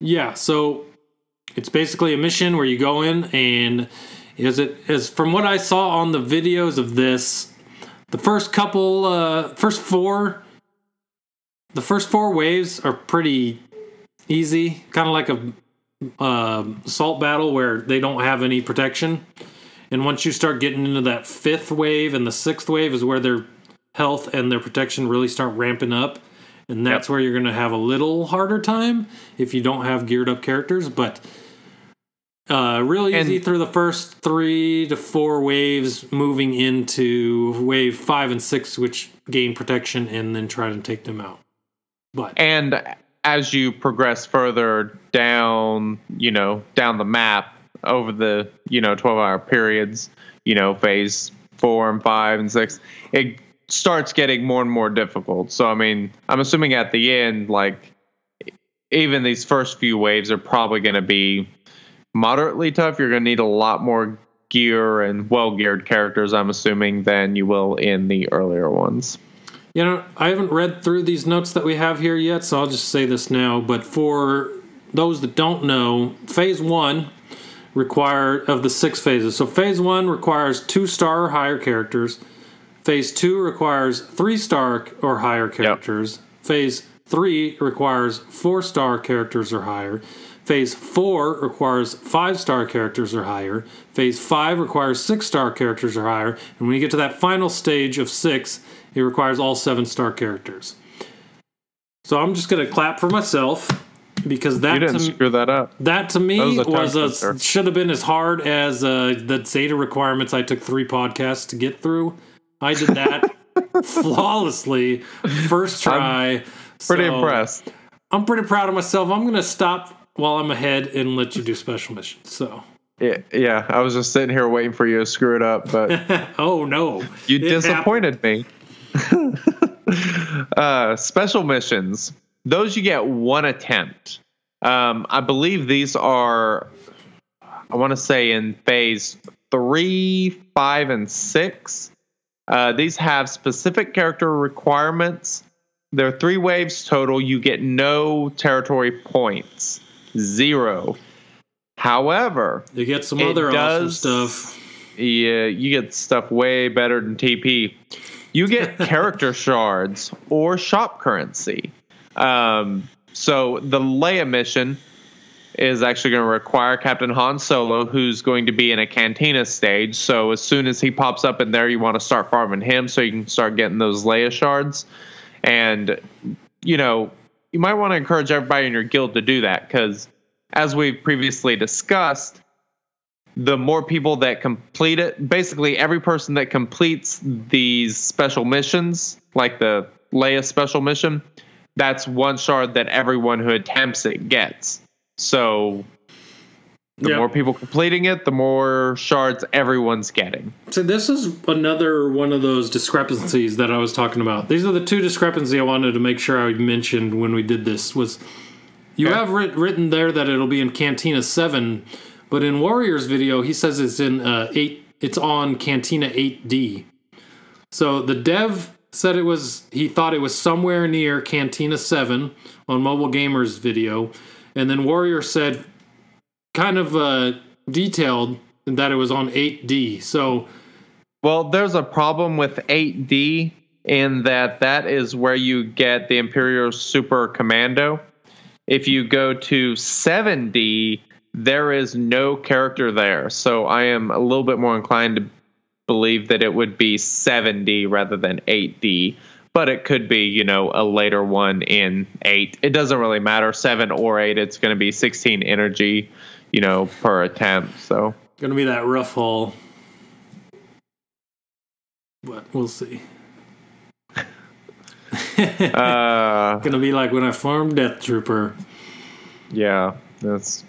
yeah, so it's basically a mission where you go in and is it is from what I saw on the videos of this, the first couple uh first four the first four waves are pretty easy, kind of like a um assault battle where they don't have any protection. And once you start getting into that fifth wave and the sixth wave is where their health and their protection really start ramping up. And that's Yep. where you're going to have a little harder time if you don't have geared up characters. But uh, really easy And- through the first three to four waves, moving into wave five and six, which gain protection and then try to take them out. But and as you progress further down you know down the map over the you know 12 hour periods you know phase four and five and six it starts getting more and more difficult. So I mean, I'm assuming at the end, like even these first few waves are probably going to be moderately tough. You're going to need a lot more gear and well geared characters, I'm assuming, than you will in the earlier ones. You know, I haven't read through these notes that we have here yet, so I'll just say this now. But for those that don't know, phase one require of the six phases. So phase one requires two star or higher characters. Phase two requires three star or higher characters. Phase three requires four star characters or higher. Phase four requires five star characters or higher. Phase five requires six star characters or higher. And when you get to that final stage of six, it requires all seven star characters. So I'm just going to clap for myself because that You didn't to, screw that up. that to me That was a was a, should have been as hard as uh, the Zeta requirements I took three podcasts to get through. I did that flawlessly, first try. Pretty So, impressed. I'm pretty proud of myself. I'm gonna stop while I'm ahead and let you do special missions. So, Yeah, yeah, I was just sitting here waiting for you to screw it up, but oh no, you It disappointed me. uh, special missions. Those you get one attempt. Um, I believe these are, I want to say in phase three, five, and six. Uh, these have specific character requirements. There are three waves total. You get no territory points, zero. However, You get some other does- awesome stuff. yeah, you get stuff way better than TP. You get character shards or shop currency. Um, so the Leia mission is actually going to require Captain Han Solo, who's going to be in a cantina stage. So as soon as he pops up in there, you want to start farming him so you can start getting those Leia shards. And you know, you might want to encourage everybody in your guild to do that because, as we've previously discussed, the more people that complete it, basically every person that completes these special missions, like the Leia special mission, that's one shard that everyone who attempts it gets. So the Yeah. more people completing it, the more shards everyone's getting. So this is another one of those discrepancies that I was talking about. These are the two discrepancies I wanted to make sure I mentioned when we did this. Was you Okay. have writ- written there that it'll be in Cantina Seven, but in Warriors video he says it's in uh, eight. It's on Cantina Eight D. So the dev said it was. He thought it was somewhere near Cantina Seven on Mobile Gamers video, and then Warrior said kind of uh, detailed that it was on 8D. So Well, there's a problem with 8D in that that is where you get the Imperial Super Commando. If you go to 7D, there is no character there. So I am a little bit more inclined to believe that it would be 7D rather than 8D. But it could be, you know, a later one in 8. It doesn't really matter. 7 or 8, it's going to be 16 energy, you know, per attempt. So. gonna be that rough haul. But we'll see. Uh, Gonna be like when I farmed Death Trooper. Yeah, that's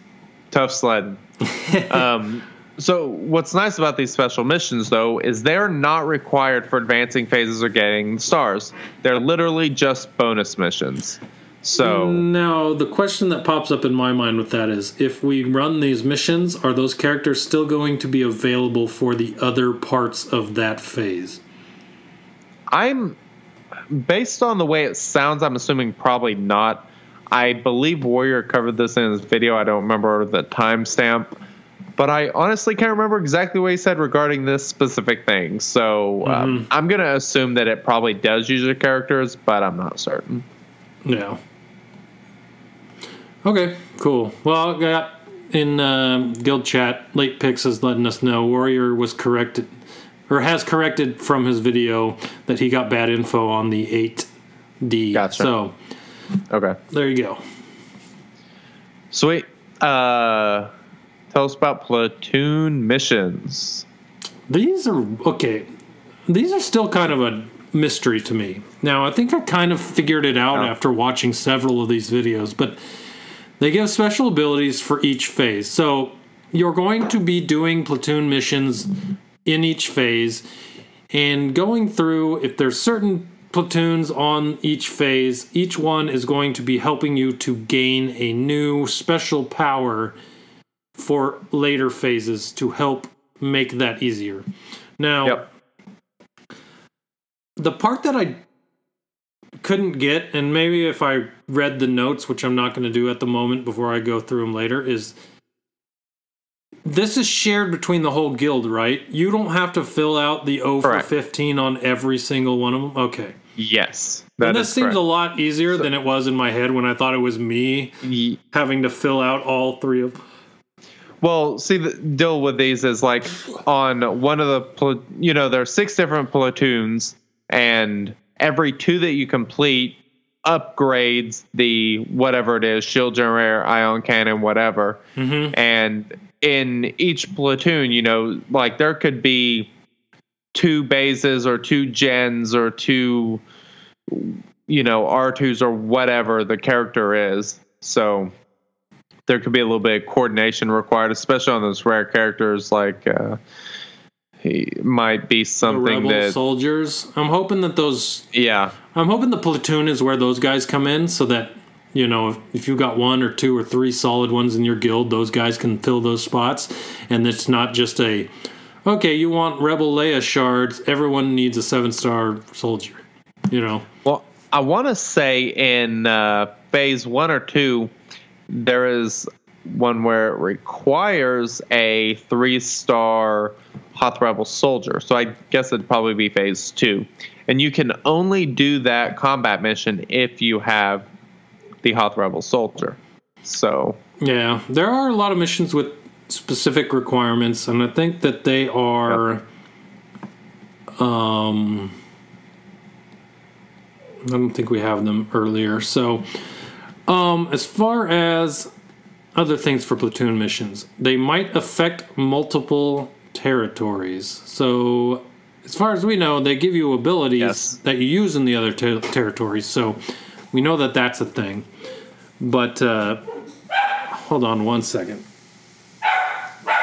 tough sledding. um, so what's nice about these special missions, though, is they're not required for advancing phases or getting stars. They're literally just bonus missions. So Now the question that pops up in my mind with that is if we run these missions, are those characters still going to be available for the other parts of that phase? I'm based on the way it sounds. I'm assuming probably not. I believe Warrior covered this in his video. I don't remember the timestamp, but I honestly can't remember exactly what he said regarding this specific thing. So um, I'm gonna assume that it probably does use your characters, but I'm not certain. Yeah. Okay, cool. Well, I got in um guild chat, late picks is letting us know Warrior was corrected or has corrected from his video that he got bad info on the 8D. Gotcha. So Okay, there you go. sweet. Uh, tell us about platoon missions. These are okay. These are still kind of a mystery to me. Now, I think I kind of figured it out Yeah. after watching several of these videos, but they give special abilities for each phase. So, you're going to be doing platoon missions in each phase. And going through, if there's certain platoons on each phase, each one is going to be helping you to gain a new special power for later phases to help make that easier. Now, Yep. the part that I couldn't get, and maybe if I read the notes, which I'm not going to do at the moment before I go through them later, is this is shared between the whole guild, right? You don't have to fill out the O for Correct. 15 on every single one of them. Okay. Yes. and this is seems correct. a lot easier than it was in my head when I thought it was me Ye- having to fill out all three of them. Well, see, the deal with these is like on one of the, you know, there are six different platoons, and every two that you complete upgrades the whatever it is shield generator, ion cannon, whatever. Mm-hmm. And in each platoon, you know, like there could be two bases or two gens or two, you know, R2s or whatever the character is. So there could be a little bit of coordination required, especially on those rare characters. Like uh, he might be something that, soldiers. I'm hoping that those yeah, I'm hoping the platoon is where those guys come in so that, you know, if, you've got one or two or three solid ones in your guild, those guys can fill those spots. And it's not just a, okay, you want Rebel Leia shards, everyone needs a seven star soldier. You know, Well, I want to say in uh, phase one or two, there is one where it requires a three star Hoth Rebel soldier. So I guess it'd probably be phase two. And you can only do that combat mission if you have the Hoth Rebel soldier. So, yeah, there are a lot of missions with specific requirements, and I think that they are. Um, I don't think we have them earlier. So, um, as far as other things for platoon missions, they might affect multiple territories. So, as far as we know, they give you abilities Yes. that you use in the other ter- territories. So, we know that that's a thing. But uh, hold on one second.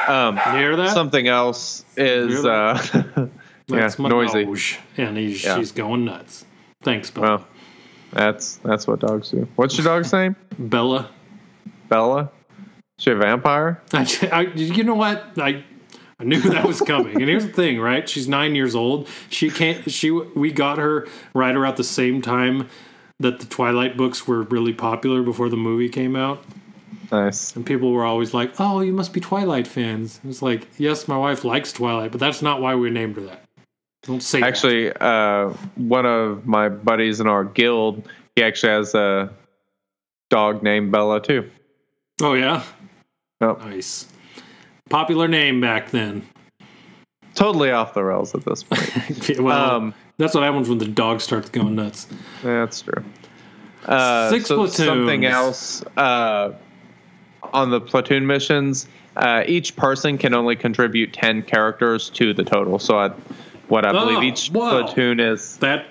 um, You hear that? something else is Really? uh, That's my noisy. And he's, Yeah. she's going nuts. Thanks, Bella. Well, that's that's what dogs do. What's your dog's name? Bella. Bella. Is she a vampire? I, I, you know what? I I knew that was coming. and here's the thing, right? She's nine years old. She can't. She we got her right around the same time that the Twilight books were really popular before the movie came out. Nice. And people were always like, "Oh, you must be Twilight fans." It's like, yes, my wife likes Twilight, but that's not why we named her that. Don't say that. Actually, uh, one of my buddies in our guild, he actually has a dog named Bella too. Oh yeah, Yep. nice. Popular name back then. Totally off the rails at this point. well, Um, that's what happens when the dog starts going nuts. That's true. Uh, Six so Something else uh, on the platoon missions. Uh, each person can only contribute ten characters to the total. So, I, what I believe Oh, each wow. platoon is. That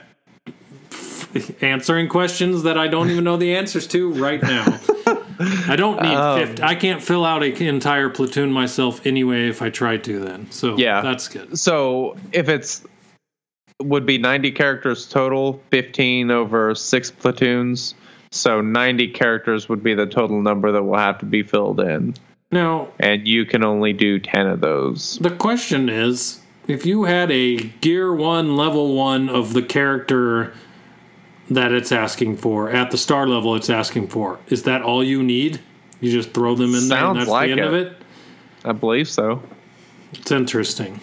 answering questions that I don't even know the answers to right now. I don't need Um, 50. I can't fill out an entire platoon myself anyway if I try to then. So Yeah. that's good. So, if it's would be ninety characters total, fifteen over six platoons. So, ninety characters would be the total number that will have to be filled in, Now, and you can only do ten of those. the question is if you had a gear 1 level 1 of the character that it's asking for at the star level it's asking for, is that all you need? You just throw them in there and Sounds that's like the end it. of it? I believe so. It's interesting.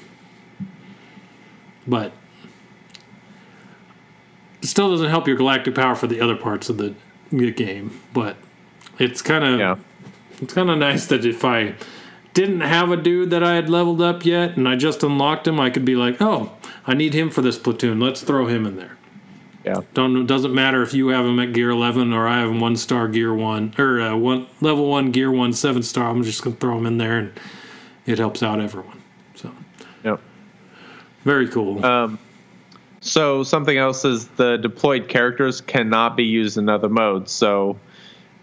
But still doesn't help your galactic power for the other parts of the, the game. But it's kind of Yeah. it's kind of nice that if I didn't have a dude that I had leveled up yet and I just unlocked him, I could be like, "Oh, I need him for this platoon. Let's throw him in there." Yeah. Don't doesn't matter if you have him at gear 11 or I have him one star gear 1 or uh, one level 1 gear 1 7 star. I'm just going to throw him in there and it helps out everyone. So, Yep. very cool. Um, so something else is the deployed characters cannot be used in other modes. So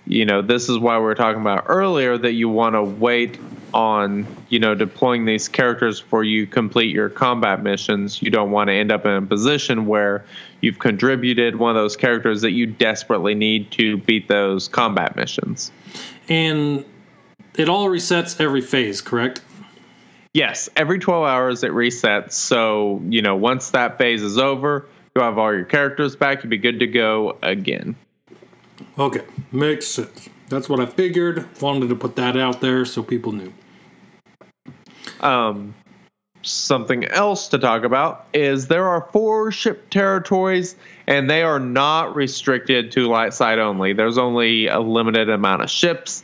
you know, this is why we were talking about earlier that you want to wait on, you know, deploying these characters before you complete your combat missions. You don't want to end up in a position where you've contributed one of those characters that you desperately need to beat those combat missions. And it all resets every phase, correct? Yes, every 12 hours it resets. So, you know, once that phase is over, you'll have all your characters back. You'll be good to go again. Okay, makes sense. That's what I figured. Wanted to put that out there so people knew. Um, something else to talk about is there are four ship territories and they are not restricted to light side only. There's only a limited amount of ships.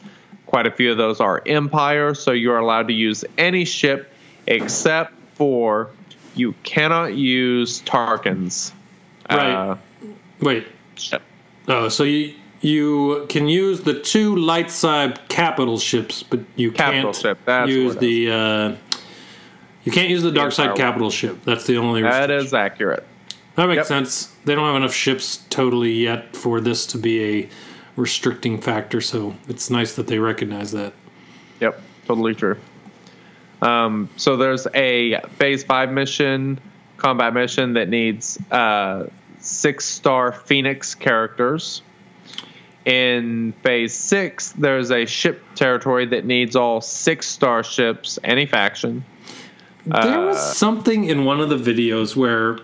Quite a few of those are Empire, so you're allowed to use any ship except for you cannot use Tarkins. Right. Uh, Wait. ship. Oh, so you you can use the two light side capital ships, but you Capital can't ship, use the uh, you can't use the dark side Empire capital ship. That's the only that is accurate. That makes Yep. sense. They don't have enough ships totally yet for this to be a restricting factor, so it's nice that they recognize that. Yep, totally true. Um, so there's a phase five mission, combat mission that needs uh, six star Phoenix characters. In phase six, there's a ship territory that needs all six star ships, any faction. There was Uh, something in one of the videos where,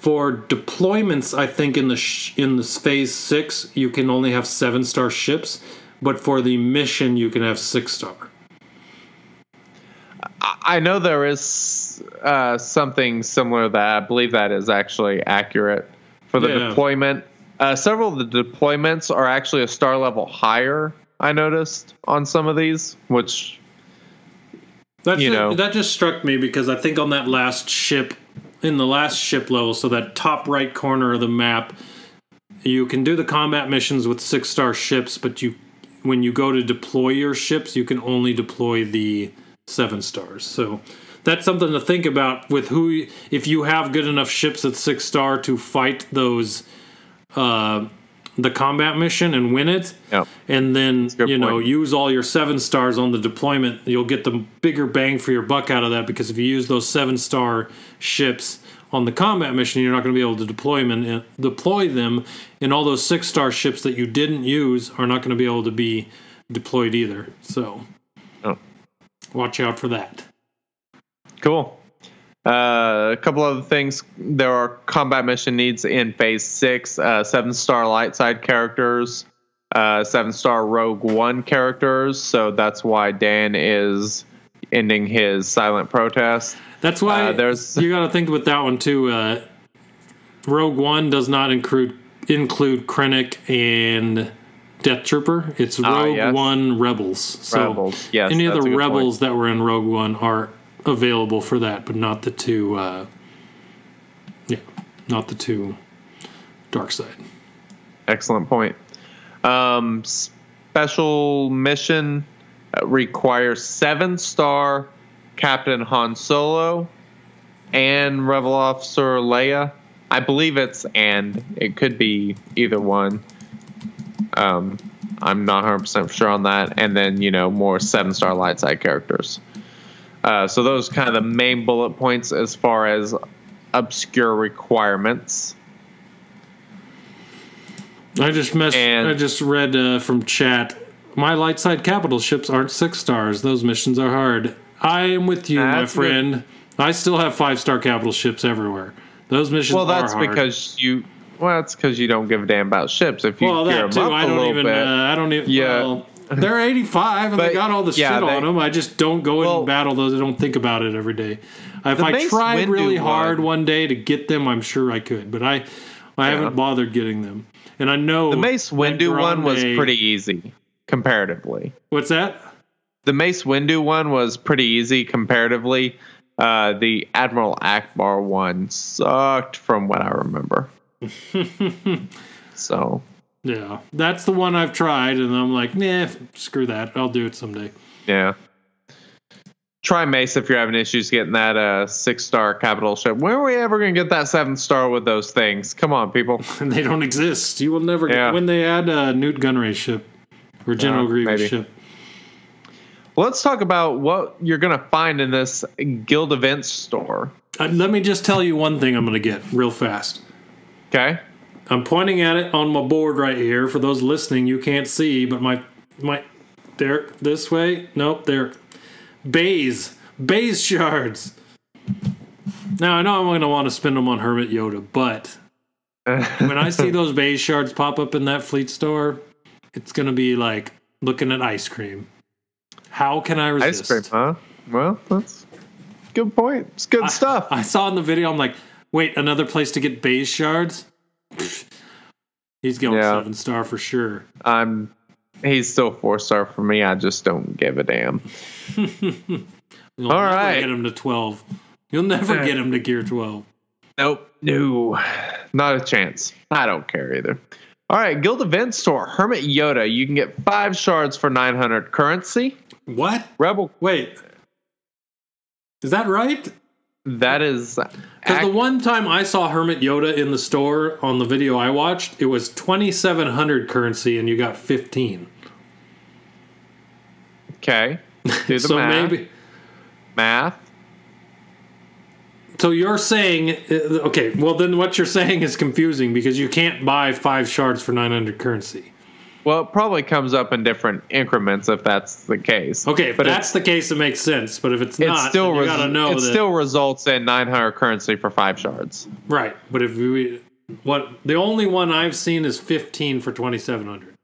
for deployments, I think in the sh- in this phase six, you can only have seven star ships, but for the mission, you can have six star. I know there is uh, something similar that. I believe that is actually accurate for the Yeah. deployment. Uh, several of the deployments are actually a star level higher. I noticed on some of these, which That You ju- know. that just struck me because I think on that last ship, in the last ship level, so that top right corner of the map, you can do the combat missions with six star ships, but you when you go to deploy your ships, you can only deploy the seven stars. So that's something to think about with who if you have good enough ships at six star to fight those uh the combat mission and win it. Yeah, and then you know use all your seven stars on the deployment. You'll get the bigger bang for your buck out of that because if you use those seven star ships on the combat mission you're not going to be able to deploy them and deploy them and all those six star ships that you didn't use are not going to be able to be deployed either. So Oh. watch out for that. Cool. Uh, a couple other things. There are combat mission needs in phase six. Uh, seven star light side characters, uh, seven star rogue one characters. So that's why Dan is ending his silent protest. That's why Uh, there's- you got to think with that one too. Uh, Rogue One does not include include Krennic and Death Trooper. It's Ah, Rogue yes. One Rebels. So Rebels, yes, any of the rebels that were in Rogue One are available for that, but not the two. Uh, yeah, not the two dark side. Excellent point. Um, special mission uh, requires seven star Captain Han Solo and Rebel Officer Leia. I believe it's and. It could be either one. Um, I'm not 100% sure on that. And then, you know, more seven star light side characters. Uh, so those kind of the main bullet points as far as obscure requirements. I just mess- And- I just read uh, from chat. My light side capital ships aren't six stars. Those missions are hard. I am with you, my That's good. friend. I still have five star capital ships everywhere. Those missions Well, that's are hard. because you. Well, that's because you don't give a damn about ships. If you well, that too. I a don't little even. bit, Uh, I don't even. Yeah. Well, they're 85 and they got all the yeah, shit on them. I just don't go in Well- and battle those. I don't think about it every day. If I tried Windu really hard one- one day to get them, I'm sure I could. But I, I haven't bothered getting them. And I know the Mace Windu one was pretty easy comparatively. What's that? The Mace Windu one was pretty easy comparatively. Uh, the Admiral Ackbar one sucked from what I remember. so Yeah, that's the one I've tried, and I'm like, nah, screw that. I'll do it someday. yeah. try Mace if you're having issues getting that uh, six star capital ship. When are we ever going to get that seventh star with those things? Come on, people. And they don't exist. You will never Yeah. get when they add a Nute Gunray ship or General Yeah, Grievous maybe. ship. Let's talk about what you're going to find in this guild events store. Uh, let me just tell you one thing I'm going to get real fast. Okay. I'm pointing at it on my board right here. For those listening, you can't see, but my my there this way. Nope, there. Baze, Baze shards. Now I know I'm going to want to spend them on Hermit Yoda, but when I see those Baze shards pop up in that fleet store, it's going to be like looking at ice cream. How can I resist? Ice cream, huh? Well, that's good point. It's good stuff. I saw in the video. I'm like, wait, another place to get Baze shards. He's going Yeah. seven star for sure. I'm. He's still four star for me. I just don't give a damn. You'll All never right. get him to 12. You'll never get him to gear 12. Nope. No. Not a chance. I don't care either. All right, Guild Event Store, Hermit Yoda. You can get five shards for 900 currency. What? Rebel. Wait. Is that right? That is. Because the one time I saw Hermit Yoda in the store on the video I watched, it was 2,700 currency and you got 15. Okay. Do the so math. maybe. math. So you're saying. uh, Okay, well, then what you're saying is confusing because you can't buy five shards for 900 currency. Well, it probably comes up in different increments if that's the case. Okay, if but that's the case, it makes sense. But if it's not, still then you res- gotta know it that. still results in 900 currency for five shards. Right, but if we what the only one I've seen is 15 for 2700.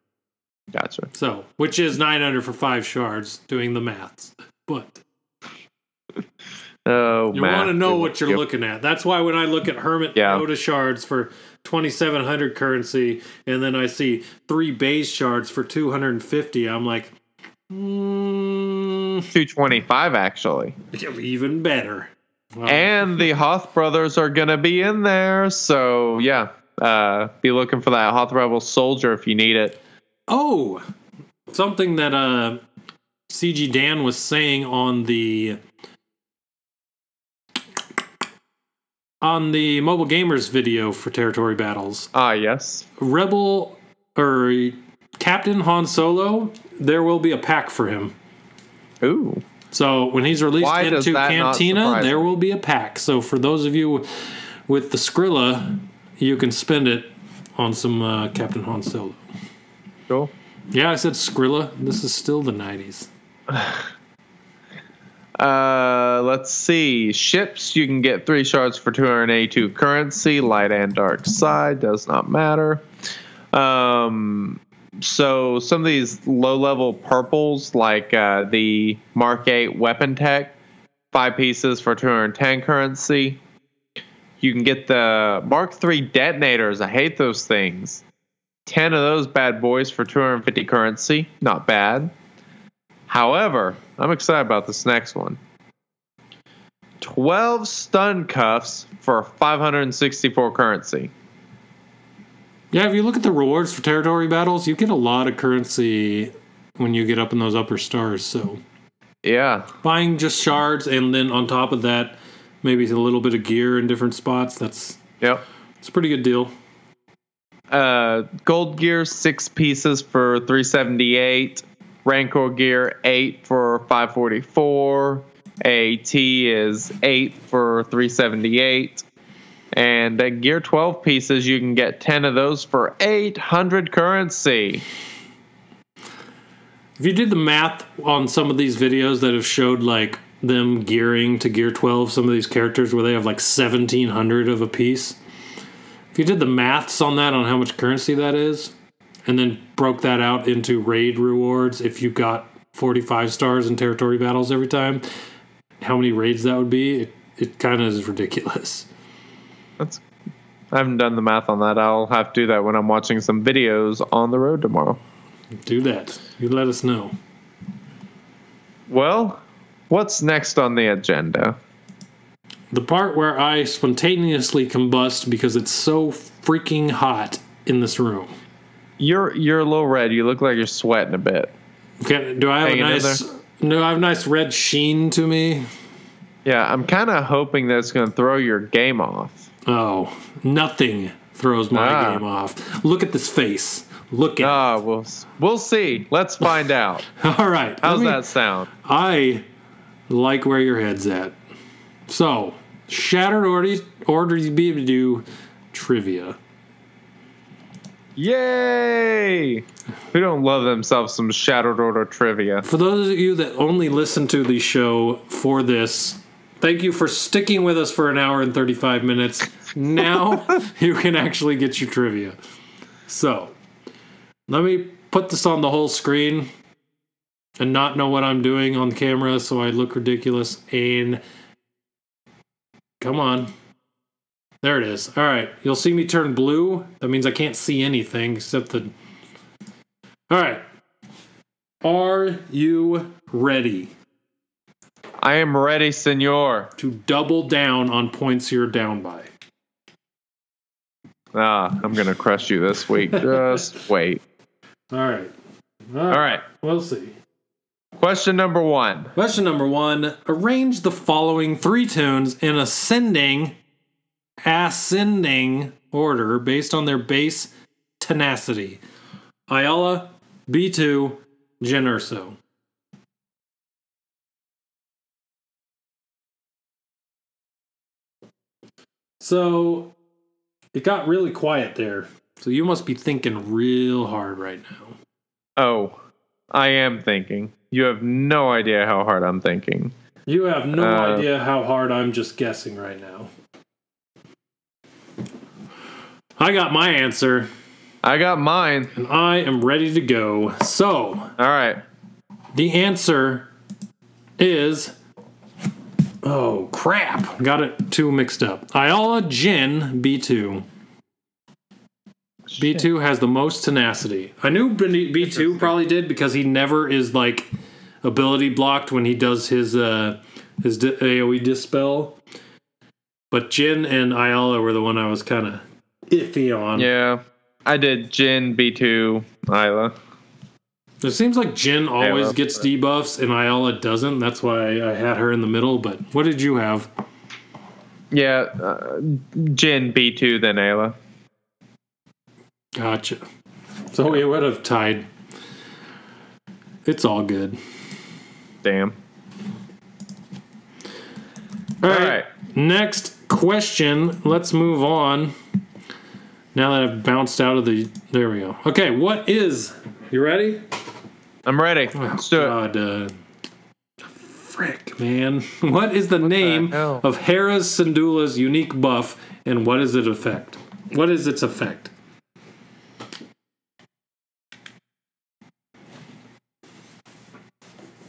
Gotcha. So, which is 900 for 5 shards doing the maths. But Oh, you want to know what you're looking at. That's why when I look at Hermit Yeah. Shards for 2700 currency and then I see 3 base shards for 250, I'm like mm, 225 actually. even better. Well, And the Hoth brothers are gonna be in there, so yeah. Uh, be looking for that Hoth Rebel soldier if you need it. Oh, something that uh, CG Dan was saying on the on the mobile gamers video for territory battles. Ah, yes. Rebel or Captain Han Solo, there will be a pack for him. Ooh. So when he's released Why into Cantina, there will be a pack. So for those of you with the Skrilla, you can spend it on some uh, Captain Han Solo. Cool. Yeah, I said Skrilla. This is still the 90s. Uh, let's see. Ships, you can get three shards for 282 currency. Light and dark side does not matter. Um, so some of these low level purples, like uh, the Mark 8 weapon tech, five pieces for 210 currency. You can get the Mark 3 detonators. I hate those things. 10 of those bad boys for 250 currency. Not bad. However, I'm excited about this next one. 12 stun cuffs for 564 currency. Yeah, if you look at the rewards for territory battles, you get a lot of currency when you get up in those upper stars. So Yeah. buying just shards and then on top of that, maybe a little bit of gear in different spots. That's Yep. it's a pretty good deal. Uh, gold gear, six pieces for 378. Rancor gear, eight for 544. AT is eight for 378. And uh, gear 12 pieces, you can get 10 of those for 800 currency. If you did the math on some of these videos that have showed like them gearing to gear 12, some of these characters where they have like 1700 of a piece. If you did the maths on that on how much currency that is and then broke that out into raid rewards if you got 45 stars in territory battles every time, how many raids that would be, it, it kind of is ridiculous. That's I haven't done the math on that. I'll have to do that when I'm watching some videos on the road tomorrow. Do that. You let us know. Well, what's next on the agenda? The part where I spontaneously combust because it's so freaking hot in this room. You're you're a little red. You look like you're sweating a bit. Okay, do I have Hanging a nice No, I have a nice red sheen to me. Yeah, I'm kind of hoping that's going to throw your game off. Oh, nothing throws my Ah. game off. Look at this face. Look at. Ah, we'll we'll see. Let's find out. All right. How's me- that sound? I like where your head's at. So, shattered orders orders be able to do trivia. Yay! Who don't love themselves some Shattered Order trivia? For those of you that only listen to the show for this, thank you for sticking with us for an hour and 35 minutes. Now you can actually get your trivia. So, let me put this on the whole screen and not know what I'm doing on camera so I look ridiculous. And come on. There it is. All right. You'll see me turn blue. That means I can't see anything except the. All right. Are you ready I am ready, senor. to double down on points you're down by? Ah, I'm gonna crush you this week. Just wait. All right. All right. We'll see. Question number one. Question number one Arrange the following three toons in ascending, ascending order based on their base tenacity. Aayla, B2, Jyn Erso. So it got really quiet there. So you must be thinking real hard right now. Oh, I am thinking. You have no idea how hard I'm thinking. You have no Uh, idea how hard I'm just guessing right now. I got my answer I got mine. and I am ready to go. So, All right. the answer is Oh, crap. Got it too mixed up. Aayla Jyn B2. B2 has the most tenacity. I knew B- B2 probably did because he never is like ability blocked when he does his uh his di- AoE dispel. But Jyn and Aayla were the one I was kind of iffy on. Yeah. I did Jyn, B2, Aayla. It seems like Jyn always well, gets debuffs and Aayla doesn't. That's why I had her in the middle. But what did you have? Yeah. Uh, Jyn, B2, then Aayla. Gotcha. So we would have tied. It's all good. Damn. All All right. right. Next question. Let's move on. Now that I've bounced out of the. There we go. Okay. What is. You ready? I'm ready. Let's do it. Uh, frick, man. What is the name hell? of Hera's Syndulla's unique buff and what is its effect? What is its effect?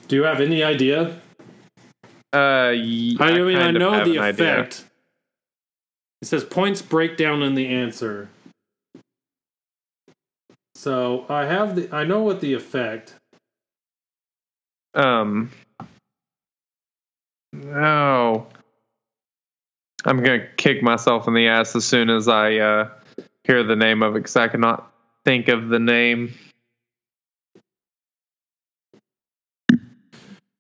Do you have any idea? Uh, y- I, mean, I know the an idea. effect. It says points breakdown in the answer. So I have the. I know what the effect. Um. No. I'm gonna kick myself in the ass as soon as I uh, hear the name of it because I cannot think of the name.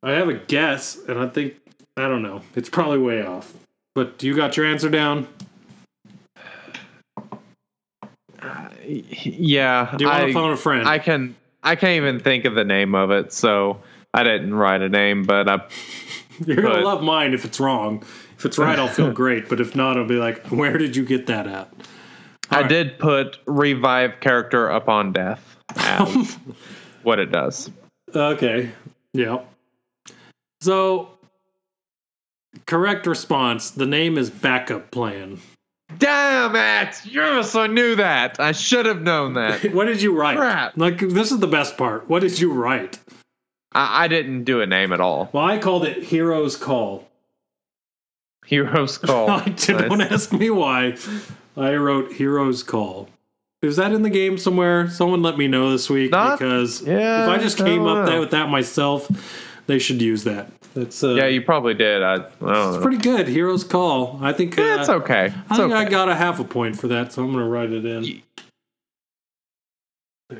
I have a guess, and I think I don't know. It's probably way off. But do you got your answer down. Yeah, Do you want I, to phone a friend? I can. I can't even think of the name of it, so I didn't write a name. But I, You're gonna love mine if it's wrong. If it's right, I'll feel great. But if not, I'll be like, "Where did you get that at?" I right. did put revive character upon death what it does. Okay. Yeah. So, correct response. The name is backup plan. Damn it! Yes, I knew that. I should have known that. What did you write? Crap. Like this is the best part. What did you write? I, I didn't do a name at all. Well, I called it Heroes Call. Heroes call. Don't ask me why. I wrote Heroes Call. Is that in the game somewhere? Someone let me know this week Not- because Yeah, if I just came up there know. with that myself, they should use that. That's uh, Yeah, you probably did. I, I don't know. pretty good. Hero's Call. I think Yeah, uh, it's okay. It's I think I got a half a point for that, so I'm gonna write it in.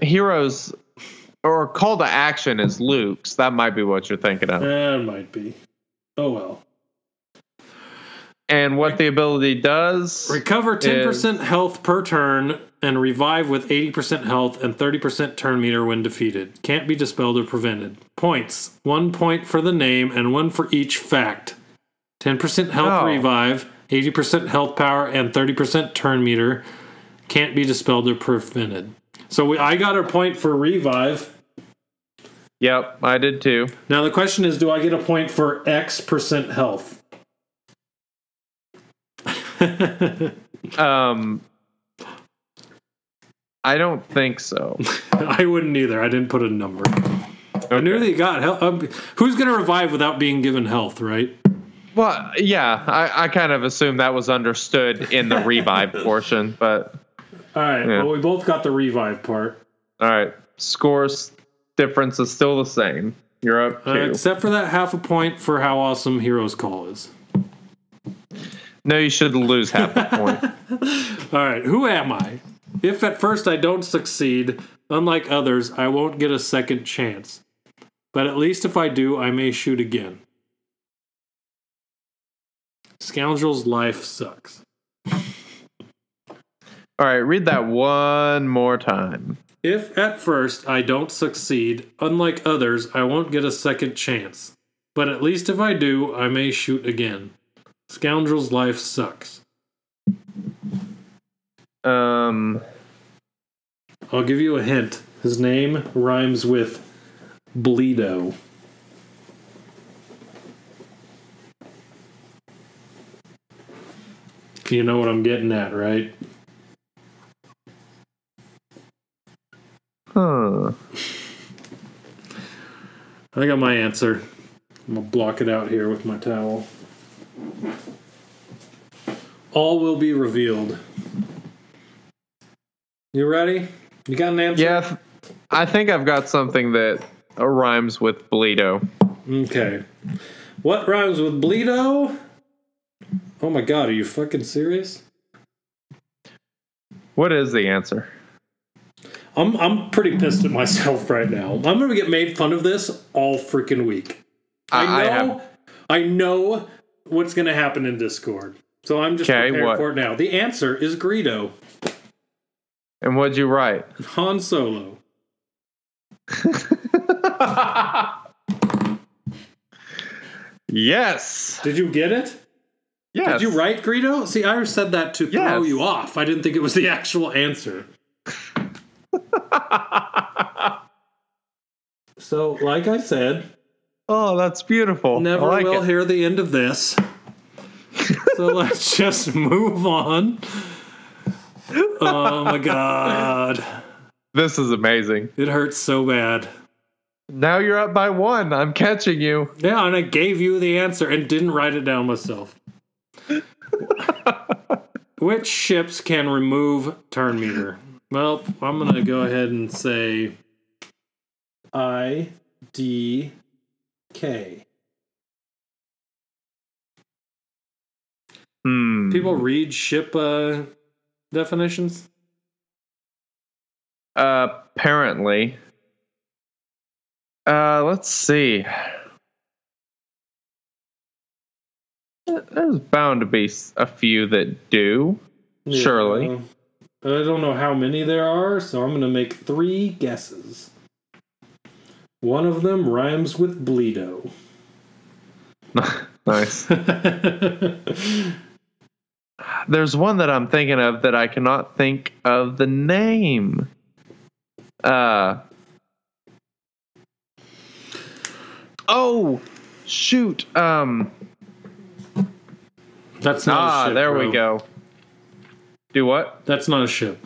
Heroes or call to action is Luke's. That might be what you're thinking of. That might be. Oh well. And what the ability does. Recover 10% health per turn and revive with 80% health and 30% turn meter when defeated. Can't be dispelled or prevented. Points. One point for the name and one for each fact. 10% health Oh. revive, 80% health power, and 30% turn meter. Can't be dispelled or prevented. So we, I got a point for revive. Yep, I did too. Now the question is do I get a point for X percent health? Um, I don't think so. I wouldn't either. I didn't put a number. I knew that you got health. Um, who's going to revive without being given health, right? Well, yeah, I, I kind of assumed that was understood in the revive portion, but All right. Yeah. Well, we both got the revive part, all right. Scores difference is still the same. You're up uh, except for that half a point for how awesome Heroes Call is. no, you should lose half a point. All right. Who am I? If at first I don't succeed, unlike others, I won't get a second chance. But at least if I do, I may shoot again. Scoundrel's life sucks. All right, read that one more time. If at first I don't succeed, unlike others, I won't get a second chance. But at least if I do, I may shoot again. Scoundrel's life sucks. Um, I'll give you a hint. His name rhymes with Bleedo. You know what I'm getting at, right? huh. I got my answer. I'm gonna block it out here with my towel. All will be revealed. You ready? You got an answer? Yeah, I think I've got something that rhymes with Bleedo. Okay. What rhymes with Bleedo? Oh my god, are you fucking serious? What is the answer? I'm I'm pretty pissed at myself right now. I'm gonna get made fun of this all freaking week. I I- I know have- I know what's gonna happen in Discord. So I'm just Okay, prepared what? for it now. The answer is Greedo. And what'd you write? Han Solo. Yes. Did you get it? Yes. Did you write Greedo? See, I said that to throw you off. I didn't think it was the actual answer. so, like I said, Oh, that's beautiful. never like will it. hear the end of this. so let's just move on. Oh my god. This is amazing. It hurts so bad. Now you're up by one. I'm catching you. Yeah, and I gave you the answer and didn't write it down myself. Which ships can remove turn meter? Well, I'm going to go ahead and say I D K. Hmm. People read ship uh, definitions? apparently. Uh, let's see. There's bound to be a few that do. Surely. I don't know how many there are, so I'm going to make three guesses. One of them rhymes with Bleedo. nice. There's one that I'm thinking of that I cannot think of the name. Uh. Oh, shoot. Um. That's not a ship. Ah, ship, there we go. Do what? That's not a ship.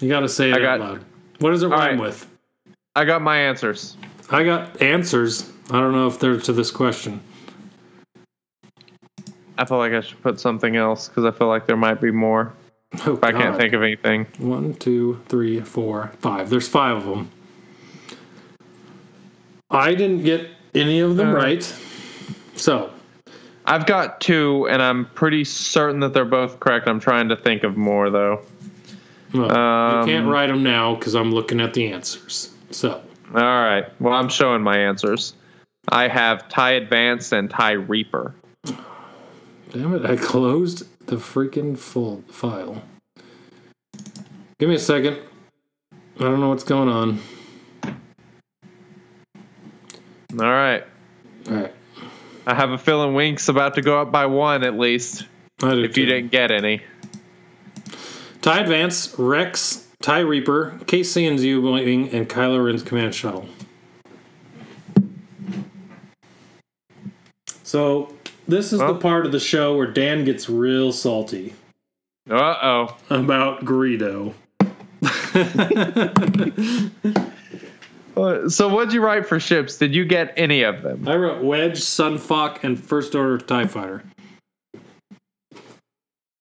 You got to say it I out loud. What does it rhyme right. with? I got my answers. I got answers. I don't know if they're to this question. I feel like I should put something else because I feel like there might be more. Oh, I can't think of anything. One, two, three, four, five. There's five of them. I didn't get any of them Uh. right. So, I've got two, and I'm pretty certain that they're both correct. I'm trying to think of more though. well, Um, you can't write them now because I'm looking at the answers. So, All right. Well, I'm showing my answers. I have TIE Advance and TIE Reaper. Damn it! I closed the freaking full file. Give me a second. I don't know what's going on. All right. All right. I have a feeling Wink's about to go up by one at least. If you didn't get any. TIE Advance, Rex, TIE Reaper, KC U Wing, and Kylo Ren's command shuttle. So, this is the part of the show where Dan gets real salty Uh oh. about Greedo. So, what'd you write for ships? Did you get any of them? I wrote Wedge, Sun Fac, and First Order TIE Fighter.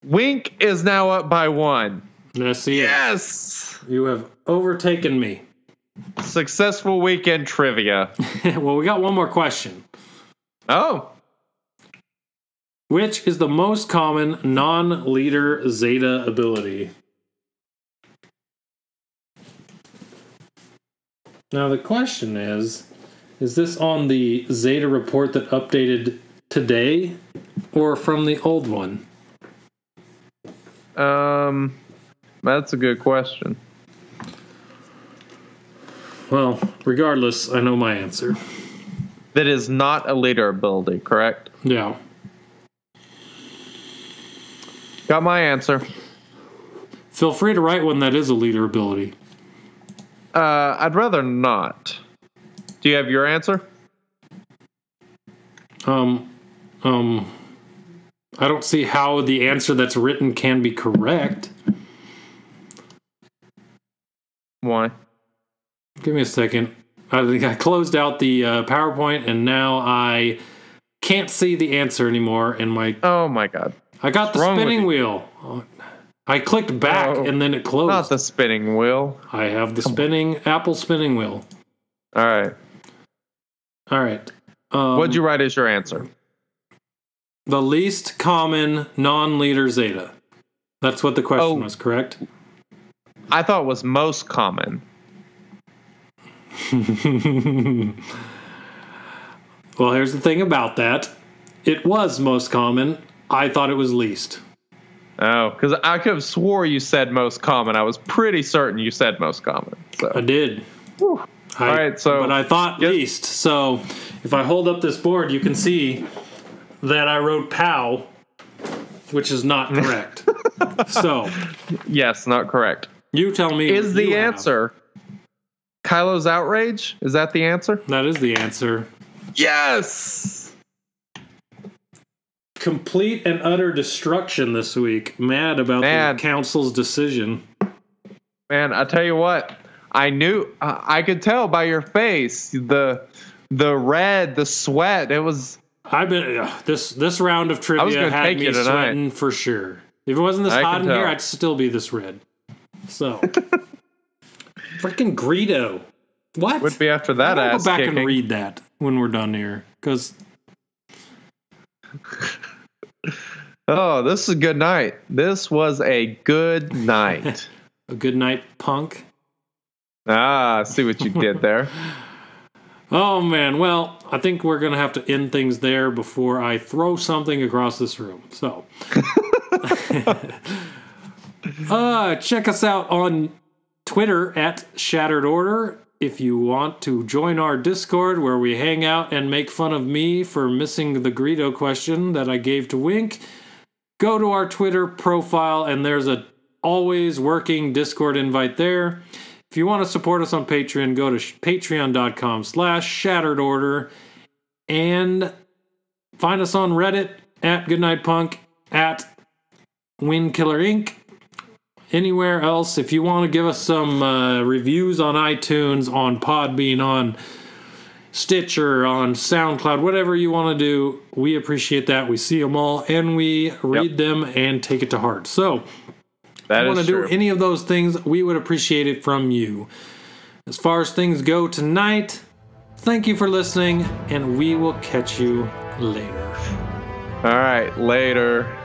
Wink is now up by one. Yes, he is. Yes. You have overtaken me. Successful weekend trivia. well, we got one more question. Oh, Which is the most common non leader Zeta ability? Now, the question is Is this on the Zeta report that updated today or from the old one? um, that's a good question. Well, regardless, I know my answer. That is not a leader ability, correct? Yeah. Got my answer. Feel free to write one that is a leader ability. Uh, I'd rather not. Do you have your answer? Um, um, I don't see how the answer that's written can be correct. Why? Give me a second. I think I closed out the uh, PowerPoint and now I can't see the answer anymore. And my Oh my god. I got the spinning wheel. I clicked back Oh. and then it closed. Not the spinning wheel. I have the spinning Apple spinning wheel. All right. All right. Um, What'd you write as your answer? The least common non-leader zeta. That's what the question Oh. was, correct? I thought it was most common. Well, here's the thing about that. It was most common. I thought it was least. Oh, because I could have swore you said most common. I was pretty certain you said most common. I So did. I, All right, so- but I thought Yes. least. So if I hold up this board, you can see that I wrote "pow," which is not correct. so yes, not correct. you tell me. Is the you have. answer Kylo's outrage? Is that the answer? That is the answer. Yes. Complete and utter destruction this week. Mad about Mad. the council's decision. Man, I tell you what, I knew uh, I could tell by your face the the red, the sweat. It was I've been ugh, this this round of trivia had me sweating for sure. If it wasn't this I hot in here. I'd still be this red. So, freaking Greedo. What? would be after that I'm ass go back kicking. and read that when we're done here, because Oh, this is a good night. This was a good night. a good night, punk. ah, I see what you did there. Oh man, well, I think we're gonna have to end things there before I throw something across this room. So, uh, check us out on Twitter at Shattered Order if you want to join our Discord where we hang out and make fun of me for missing the Greedo question that I gave to Wink. Go to our Twitter profile and there's a always working Discord invite there. If you want to support us on Patreon, go to patreon.com slash shattered order and find us on Reddit at Goodnight Punk, at Wind Killer Inc. Anywhere else, if you want to give us some uh, reviews on iTunes, on Podbean, on Stitcher, on SoundCloud, whatever you want to do, we appreciate that. We see them all and we read them and take it to heart. So, That if you want to do any of those things, we would appreciate it from you. As far as things go tonight, thank you for listening, and we will catch you later. All right, later.